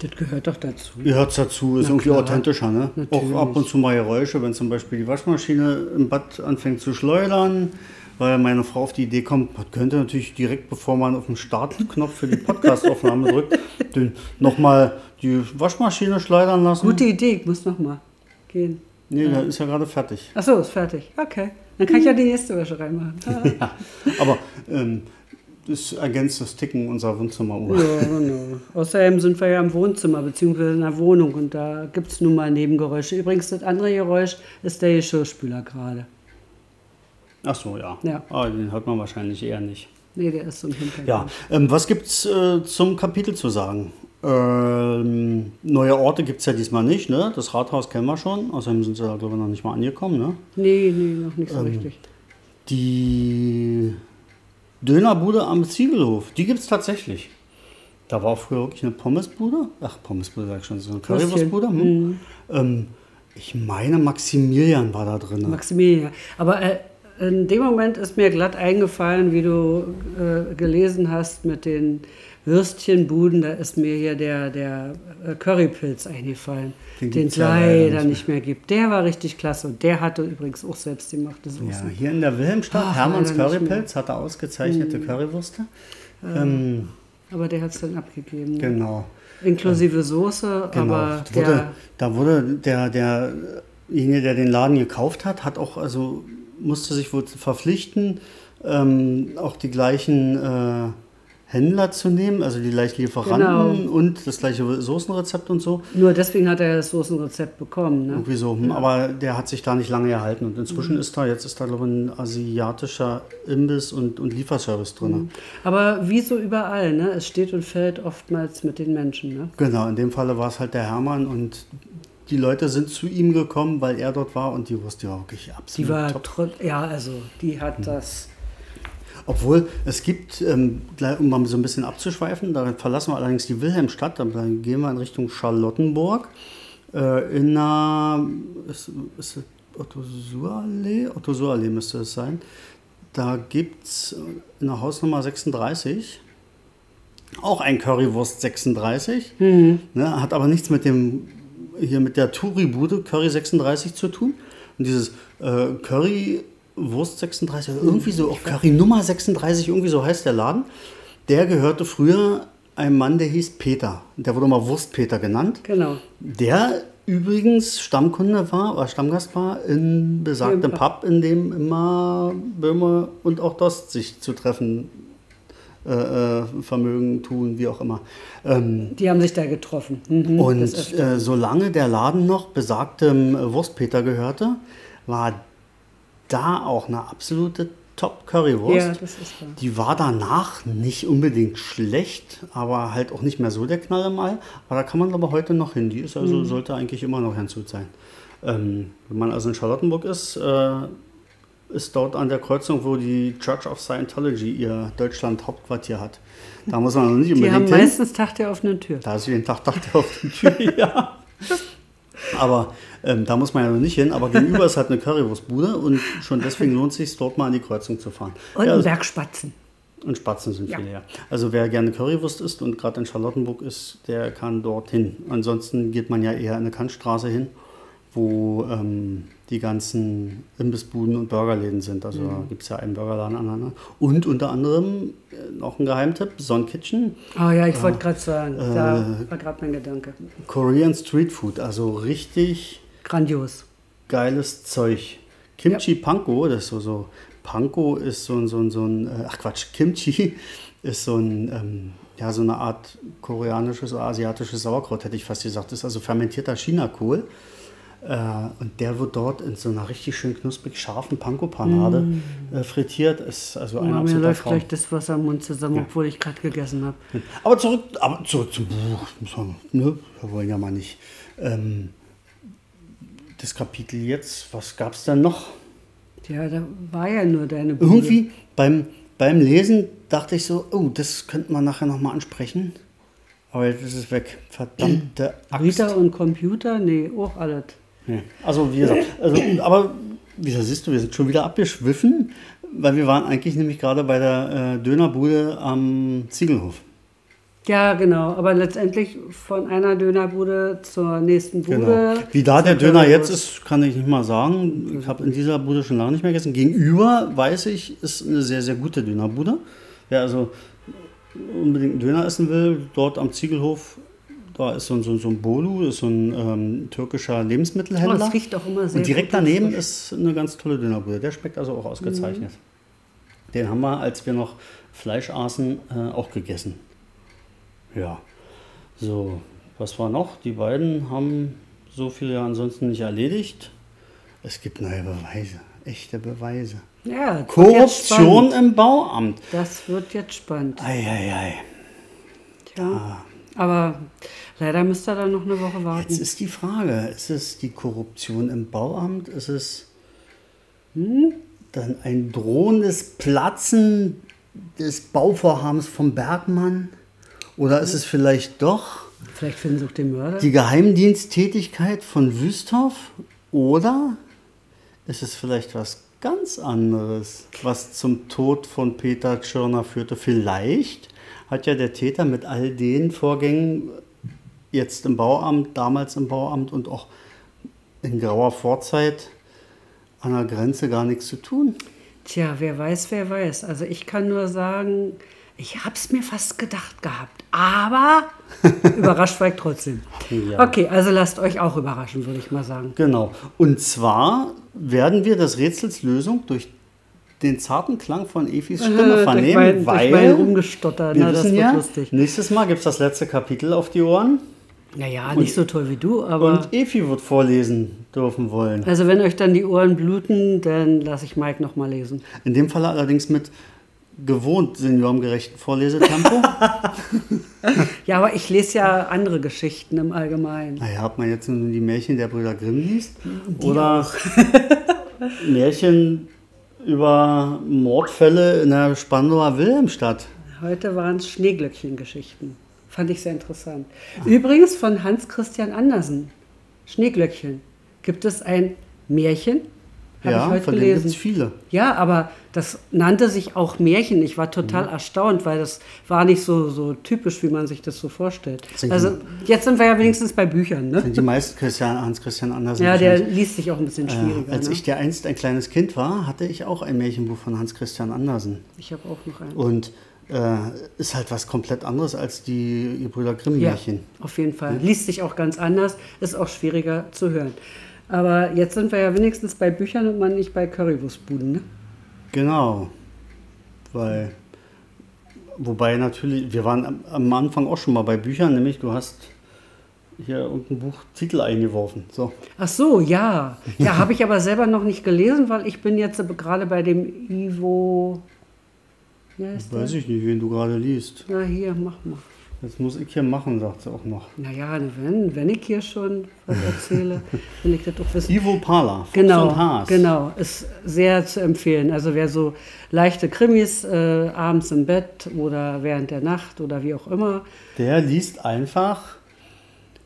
Das gehört doch dazu. gehört dazu, ist Na irgendwie klar, authentischer, ne? natürlich. Auch ab und zu mal Geräusche, wenn zum Beispiel die Waschmaschine im Bad anfängt zu schleudern, weil meine Frau auf die Idee kommt, man könnte natürlich direkt, bevor man auf den Startknopf für die Podcastaufnahme drückt, nochmal die Waschmaschine schleudern lassen. Gute Idee, ich muss noch mal gehen. Nee, der ist ja gerade fertig. Ach so, ist fertig. Okay. Dann kann ich ja die nächste Wäsche reinmachen. Ah. Ja, aber ähm, das ergänzt das Ticken unserer Wohnzimmeruhr. Ja, genau. Außerdem sind wir ja im Wohnzimmer bzw. in der Wohnung und da gibt es nun mal Nebengeräusche. Übrigens, das andere Geräusch ist der Geschirrspüler gerade. Ach so, ja. Ja. Aber den hört man wahrscheinlich eher nicht. Nee, der ist so im Hintergrund. Ja, ähm, was gibt's äh, zum Kapitel zu sagen? Ähm, neue Orte gibt es ja diesmal nicht, ne? Das Rathaus kennen wir schon, außerdem sind sie da, glaube ich, noch nicht mal angekommen, ne? Nee, nee, noch nicht so Ähm, richtig. Die Dönerbude am Ziegelhof, die gibt es tatsächlich. Da war früher wirklich eine Pommesbude. Ach, Pommesbude sag ich schon, so eine Currywurstbude. Hm. Ähm, ich meine, Maximilian war da drin. Maximilian. Aber äh, in dem Moment ist mir glatt eingefallen, wie du äh, gelesen hast mit den Würstchenbuden, da ist mir hier der, der äh, Currypilz eingefallen, Den es leider nicht nicht mehr gibt. Der war richtig klasse und der hatte übrigens auch selbstgemachte Soße. Ja, hier in der Wilhelmstadt, Ach, Hermanns Currypilz hatte ausgezeichnete Currywürste. Ähm, Aber der hat es dann abgegeben. ne? genau. Inklusive Soße, genau. aber Da wurde, der, da wurde der, derjenige, der den Laden gekauft hat, hat auch, also musste sich wohl verpflichten, ähm, auch die gleichen äh, Händler zu nehmen, also die gleichen Lieferanten Genau. und das gleiche Soßenrezept und so. nur deswegen hat er das Soßenrezept bekommen. Ne? Irgendwie so. hm, Aber der hat sich da nicht lange gehalten. Und inzwischen ist da, jetzt ist da, glaube ich, ein asiatischer Imbiss und, und Lieferservice drin. Aber wie so überall, ne? es steht und fällt oftmals mit den Menschen. Ne? Genau, in dem Falle war es halt der Hermann und die Leute sind zu ihm gekommen, weil er dort war und die Wurst die war wirklich Die absolut war top. ja, also die hat das. Obwohl es gibt, ähm, um mal so ein bisschen abzuschweifen, da verlassen wir allerdings die Wilhelmstadt, dann gehen wir in Richtung Charlottenburg. Äh, in einer, ist, ist es Otto-Suhr-Allee? Otto-Suhr-Allee müsste es sein. Da gibt es in der Hausnummer 36 auch ein Currywurst 36. Ne, hat aber nichts mit dem hier mit der Touri-Bude Curry 36 zu tun. Und dieses äh, Currywurst 36, oder irgendwie so, auch Curry Nummer 36, irgendwie so heißt der Laden. Der gehörte früher einem Mann, der hieß Peter. Der wurde mal Wurstpeter genannt. Genau. Der übrigens Stammkunde war, oder Stammgast war in besagtem Pub, in dem immer Böhme und auch Dost sich zu treffen äh, äh, Vermögen tun, wie auch immer. Ähm, Die haben sich da getroffen. Mhm, und äh, solange der Laden noch besagtem Wurstpeter gehörte, war da auch eine absolute Top-Currywurst. ja, das ist wahr. Die war danach nicht unbedingt schlecht, aber halt auch nicht mehr so der Knall im All. Aber da kann man aber heute noch hin. Die ist also, sollte eigentlich immer noch gut sein. Ähm, wenn man also in Charlottenburg ist, äh, ist dort an der Kreuzung, wo die Church of Scientology ihr Deutschland-Hauptquartier hat. Da muss man also nicht Die haben unbedingt hin. meistens Tag der offenen Tür. Da ist jeden Tag Tag der auf der Tür, ja. Aber ähm, da muss man ja noch nicht hin. Aber gegenüber ist halt eine Currywurstbude und schon deswegen lohnt es sich, dort mal an die Kreuzung zu fahren. Und ja, ein also- Bergspatzen. und Spatzen sind Ja. viele, ja. Also wer gerne Currywurst isst und gerade in Charlottenburg ist, der kann dorthin. Ansonsten geht man ja eher in eine Kantstraße hin, wo ähm, die ganzen Imbissbuden und Burgerläden sind. Also Mhm. gibt es ja einen Burgerladen aneinander. Und unter anderem äh, noch ein Geheimtipp, Son Kitchen, Oh ja, ich wollte gerade sagen, da Äh, war gerade mein Gedanke. Korean Street Food. Also richtig Grandios. geiles Zeug. Kimchi Panko, das ist so, so Panko ist so ein, so ein, so ein äh, ach Quatsch, Kimchi ist so ein, ähm, ja, so eine Art koreanisches oder asiatisches Sauerkraut, hätte ich fast gesagt. Das ist also fermentierter Chinakohl. Äh, und der wird dort in so einer richtig schön knusprig scharfen Panko-Panade äh, frittiert. Ist also ein Mm. mir läuft Traum. gleich das Wasser im Mund zusammen, Ja. obwohl ich gerade gegessen habe. Aber zurück, aber zurück zum Buch. Ne? Wir wollen ja mal nicht. Ähm, das Kapitel jetzt, was gab es denn noch? Ja, da war ja nur deine Bude. Irgendwie beim, beim Lesen dachte ich so, oh, das könnte man nachher nochmal ansprechen. Aber jetzt ist es weg. Verdammte Axt. Rita und Computer? Nee, auch alles. Ja. Also, wie gesagt, also, aber wie siehst du, wir sind schon wieder abgeschwiffen, weil wir waren eigentlich nämlich gerade bei der äh, Dönerbude am Ziegelhof. Ja, genau. Aber letztendlich von einer Dönerbude zur nächsten Bude. Genau. Wie da der Döner jetzt ist, kann ich nicht mal sagen. Ich habe in dieser Bude schon lange nicht mehr gegessen. Gegenüber, weiß ich, ist eine sehr, sehr gute Dönerbude. Wer also unbedingt einen Döner essen will, dort am Ziegelhof, da ist so ein, so, so ein Bolu, ist so ein ähm, türkischer Lebensmittelhändler. Oh, das riecht auch immer sehr Und direkt daneben frisch. ist eine ganz tolle Dönerbude. Der schmeckt also auch ausgezeichnet. Mhm. Den haben wir, als wir noch Fleisch aßen, äh, auch gegessen. Ja. So, was war noch? Die beiden haben so viel ja ansonsten nicht erledigt. Es gibt neue Beweise, echte Beweise. Ja, das Korruption im Bauamt. Das wird jetzt spannend. Eieiei. Tja. Aber leider müsst ihr da noch eine Woche warten. Jetzt ist die Frage, ist es die Korruption im Bauamt? Ist es Hm? dann ein drohendes Platzen des Bauvorhabens vom Bergmann? Oder ist es vielleicht doch Vielleicht finden sie auch den Mörder. die Geheimdiensttätigkeit von Wüsthoff? Oder ist es vielleicht was ganz anderes, was zum Tod von Peter Tschirner führte? Vielleicht hat ja der Täter mit all den Vorgängen jetzt im Bauamt, damals im Bauamt und auch in grauer Vorzeit an der Grenze gar nichts zu tun. Tja, wer weiß, wer weiß. Also ich kann nur sagen, ich hab's mir fast gedacht gehabt. Aber überrascht war ich trotzdem. Ja. Okay, also lasst euch auch überraschen, würde ich mal sagen. Genau. Und zwar werden wir das Rätsels Lösung durch den zarten Klang von Efis Stimme Äh, vernehmen, mein, weil wir na, das wissen wird ja, lustig. nächstes Mal gibt es das letzte Kapitel auf die Ohren Naja, nicht so toll wie du, aber. und Efi wird vorlesen dürfen wollen. also wenn euch dann die Ohren bluten, dann lasse ich Mike noch mal lesen. In dem Fall allerdings mit gewohnt seniorengerechten Vorlesetempo. Ja, aber ich lese ja andere Geschichten im Allgemeinen. naja, ob man jetzt nur die Märchen der Brüder Grimm liest oder Märchen über Mordfälle in der Spandauer Wilhelmstadt. Heute waren es Schneeglöckchen-Geschichten. Fand ich sehr interessant. Übrigens von Hans Christian Andersen. Schneeglöckchen. Gibt es ein Märchen? Habe ja, ich heute von denen gelesen. es viele. Ja, aber das nannte sich auch Märchen. Ich war total Mhm. erstaunt, weil das war nicht so, so typisch, wie man sich das so vorstellt. Sind Also jetzt sind wir ja wenigstens bei Büchern, ne? Sind die meisten Christian, Hans Christian Andersen. Ja, der liest sich auch ein bisschen Äh, schwieriger. als ne? ich der einst ein kleines Kind war, hatte ich auch ein Märchenbuch von Hans Christian Andersen. ich habe auch noch einen. Und äh, ist halt was komplett anderes als die Brüder Grimm Ja, auf jeden Fall. Liest sich auch ganz anders, ist auch schwieriger zu hören. Aber jetzt sind wir ja wenigstens bei Büchern und man nicht bei Currywurstbuden, ne? Genau. Weil, wobei natürlich, wir waren am, am Anfang auch schon mal bei Büchern, nämlich du hast hier irgendein Buch Titel eingeworfen. So. Ach so, ja. Ja, habe ich aber selber noch nicht gelesen, weil ich bin jetzt gerade bei dem Ivo. Der? Weiß ich nicht, wen du gerade liest. Na hier, mach mal. Jetzt muss ich hier machen, sagt sie auch noch. Naja, wenn, wenn ich hier schon was erzähle, will ich das doch wissen. Ivo Pala, Fuchs Genau, und Haas. genau, ist sehr zu empfehlen. Also wer so leichte Krimis äh, abends im Bett oder während der Nacht oder wie auch immer, Der liest einfach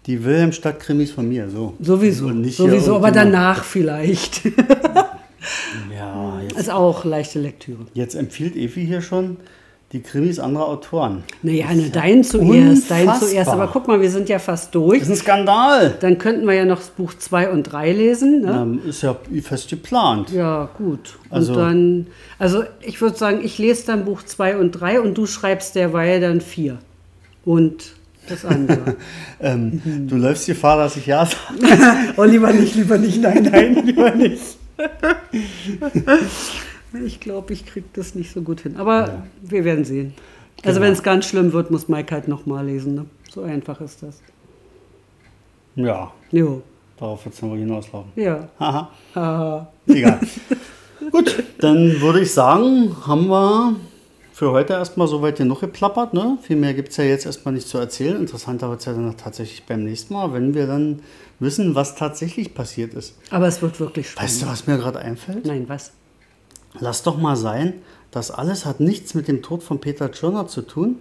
die Wilhelmstadt-Krimis von mir, so. sowieso, sowieso, aber danach vielleicht. Ja, ist auch leichte Lektüre. jetzt empfiehlt Evi hier schon die Krimis anderer Autoren. Naja, ne, dein zuerst, dein unfassbar. zuerst. Aber guck mal, wir sind ja fast durch. Das ist ein Skandal. Dann könnten wir ja noch das Buch 2 und 3 lesen. Ne? Ähm, ist ja fest geplant. Ja, gut. Und Also- dann, also ich würde sagen, ich lese dann Buch 2 und 3 und du schreibst derweil dann 4. Und das andere. Ähm, Du läufst Gefahr, dass ich ja sage. oh, lieber nicht, lieber nicht, nein, nein, lieber nicht. ich glaube, ich kriege das nicht so gut hin. Aber wir werden sehen. Also Genau. wenn es ganz schlimm wird, muss Mike halt nochmal lesen. Ne? So einfach ist das. Ja, Jo, darauf wird es wohl hinauslaufen. ja. Haha. egal. Gut, dann würde ich sagen, haben wir für heute erstmal soweit genug geplappert. Ne? Viel mehr gibt es ja jetzt erstmal nicht zu erzählen. Interessanter wird es ja dann tatsächlich beim nächsten Mal, wenn wir dann wissen, was tatsächlich passiert ist. Aber es wird wirklich spannend. Weißt du, was mir gerade einfällt? Nein, was? lass doch mal sein, das alles hat nichts mit dem Tod von Peter Tschirner zu tun.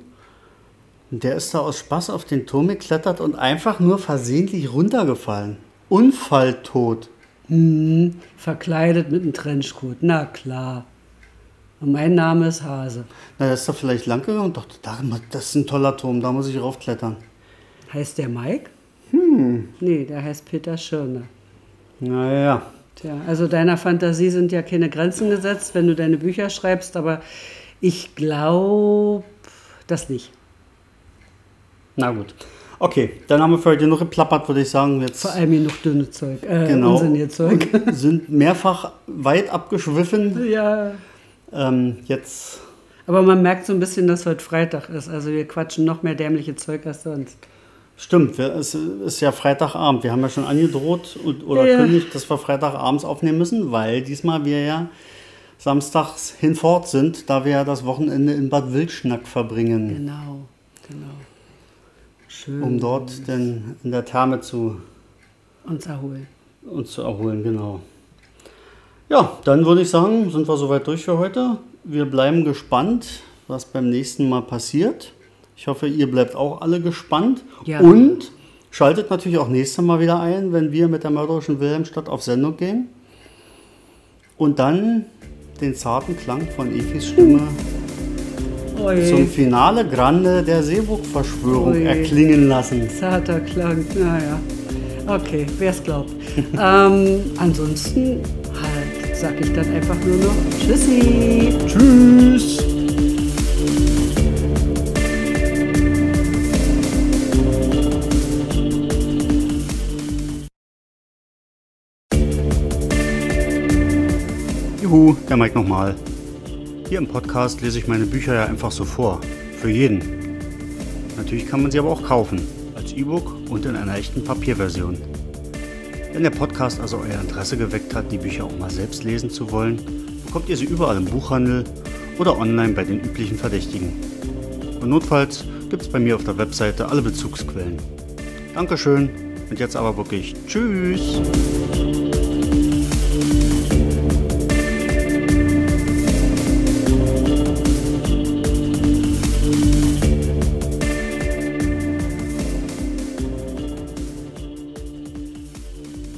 Der ist da aus Spaß auf den Turm geklettert und einfach nur versehentlich runtergefallen. Unfalltot. Hm, verkleidet mit einem Trenchcoat, na klar. Und mein Name ist Hase. Na, der ist da vielleicht lang gegangen und dachte, das ist ein toller Turm, da muss ich raufklettern. Heißt der Mike? Hm. Nee, der heißt Peter Schirner. Naja. Tja, also deiner Fantasie sind ja keine Grenzen gesetzt, wenn du deine Bücher schreibst, aber ich glaube das nicht. Na gut. Okay, dann haben wir für heute genug geplappert, würde ich sagen. Jetzt Vor allem genug dünne Zeug, äh, genau, Zeug. sind mehrfach weit abgeschwiffen. Ja. Ähm, jetzt. Aber man merkt so ein bisschen, dass heute Freitag ist. Also wir quatschen noch mehr dämliche Zeug als sonst. Stimmt, es ist ja Freitagabend. Wir haben ja schon angedroht oder ja. kündigt, dass wir Freitagabends aufnehmen müssen, weil diesmal wir ja samstags hinfort sind, da wir ja das Wochenende in Bad Wildschnack verbringen. Genau, genau. Schön. Um dort dann in der Therme zu uns erholen. Uns zu erholen, genau. Ja, dann würde ich sagen, sind wir soweit durch für heute. Wir bleiben gespannt, was beim nächsten Mal passiert. Ich hoffe, ihr bleibt auch alle gespannt. Ja. Und schaltet natürlich auch nächstes Mal wieder ein, wenn wir mit der mörderischen Wilhelmstadt auf Sendung gehen. Und dann den zarten Klang von Efis Stimme Oje. zum Finale Grande der Seeburg-Verschwörung erklingen lassen. Zarter Klang, naja. Okay, wer es glaubt. ähm, ansonsten halt, sag ich dann einfach nur noch Tschüssi. Tschüss. Juhu, der Mike nochmal. Hier im Podcast lese ich meine Bücher ja einfach so vor. Für jeden. Natürlich kann man sie aber auch kaufen. Als E-Book und in einer echten Papierversion. Wenn der Podcast also euer Interesse geweckt hat, die Bücher auch mal selbst lesen zu wollen, bekommt ihr sie überall im Buchhandel oder online bei den üblichen Verdächtigen. Und notfalls gibt es bei mir auf der Webseite alle Bezugsquellen. Dankeschön und jetzt aber wirklich Tschüss!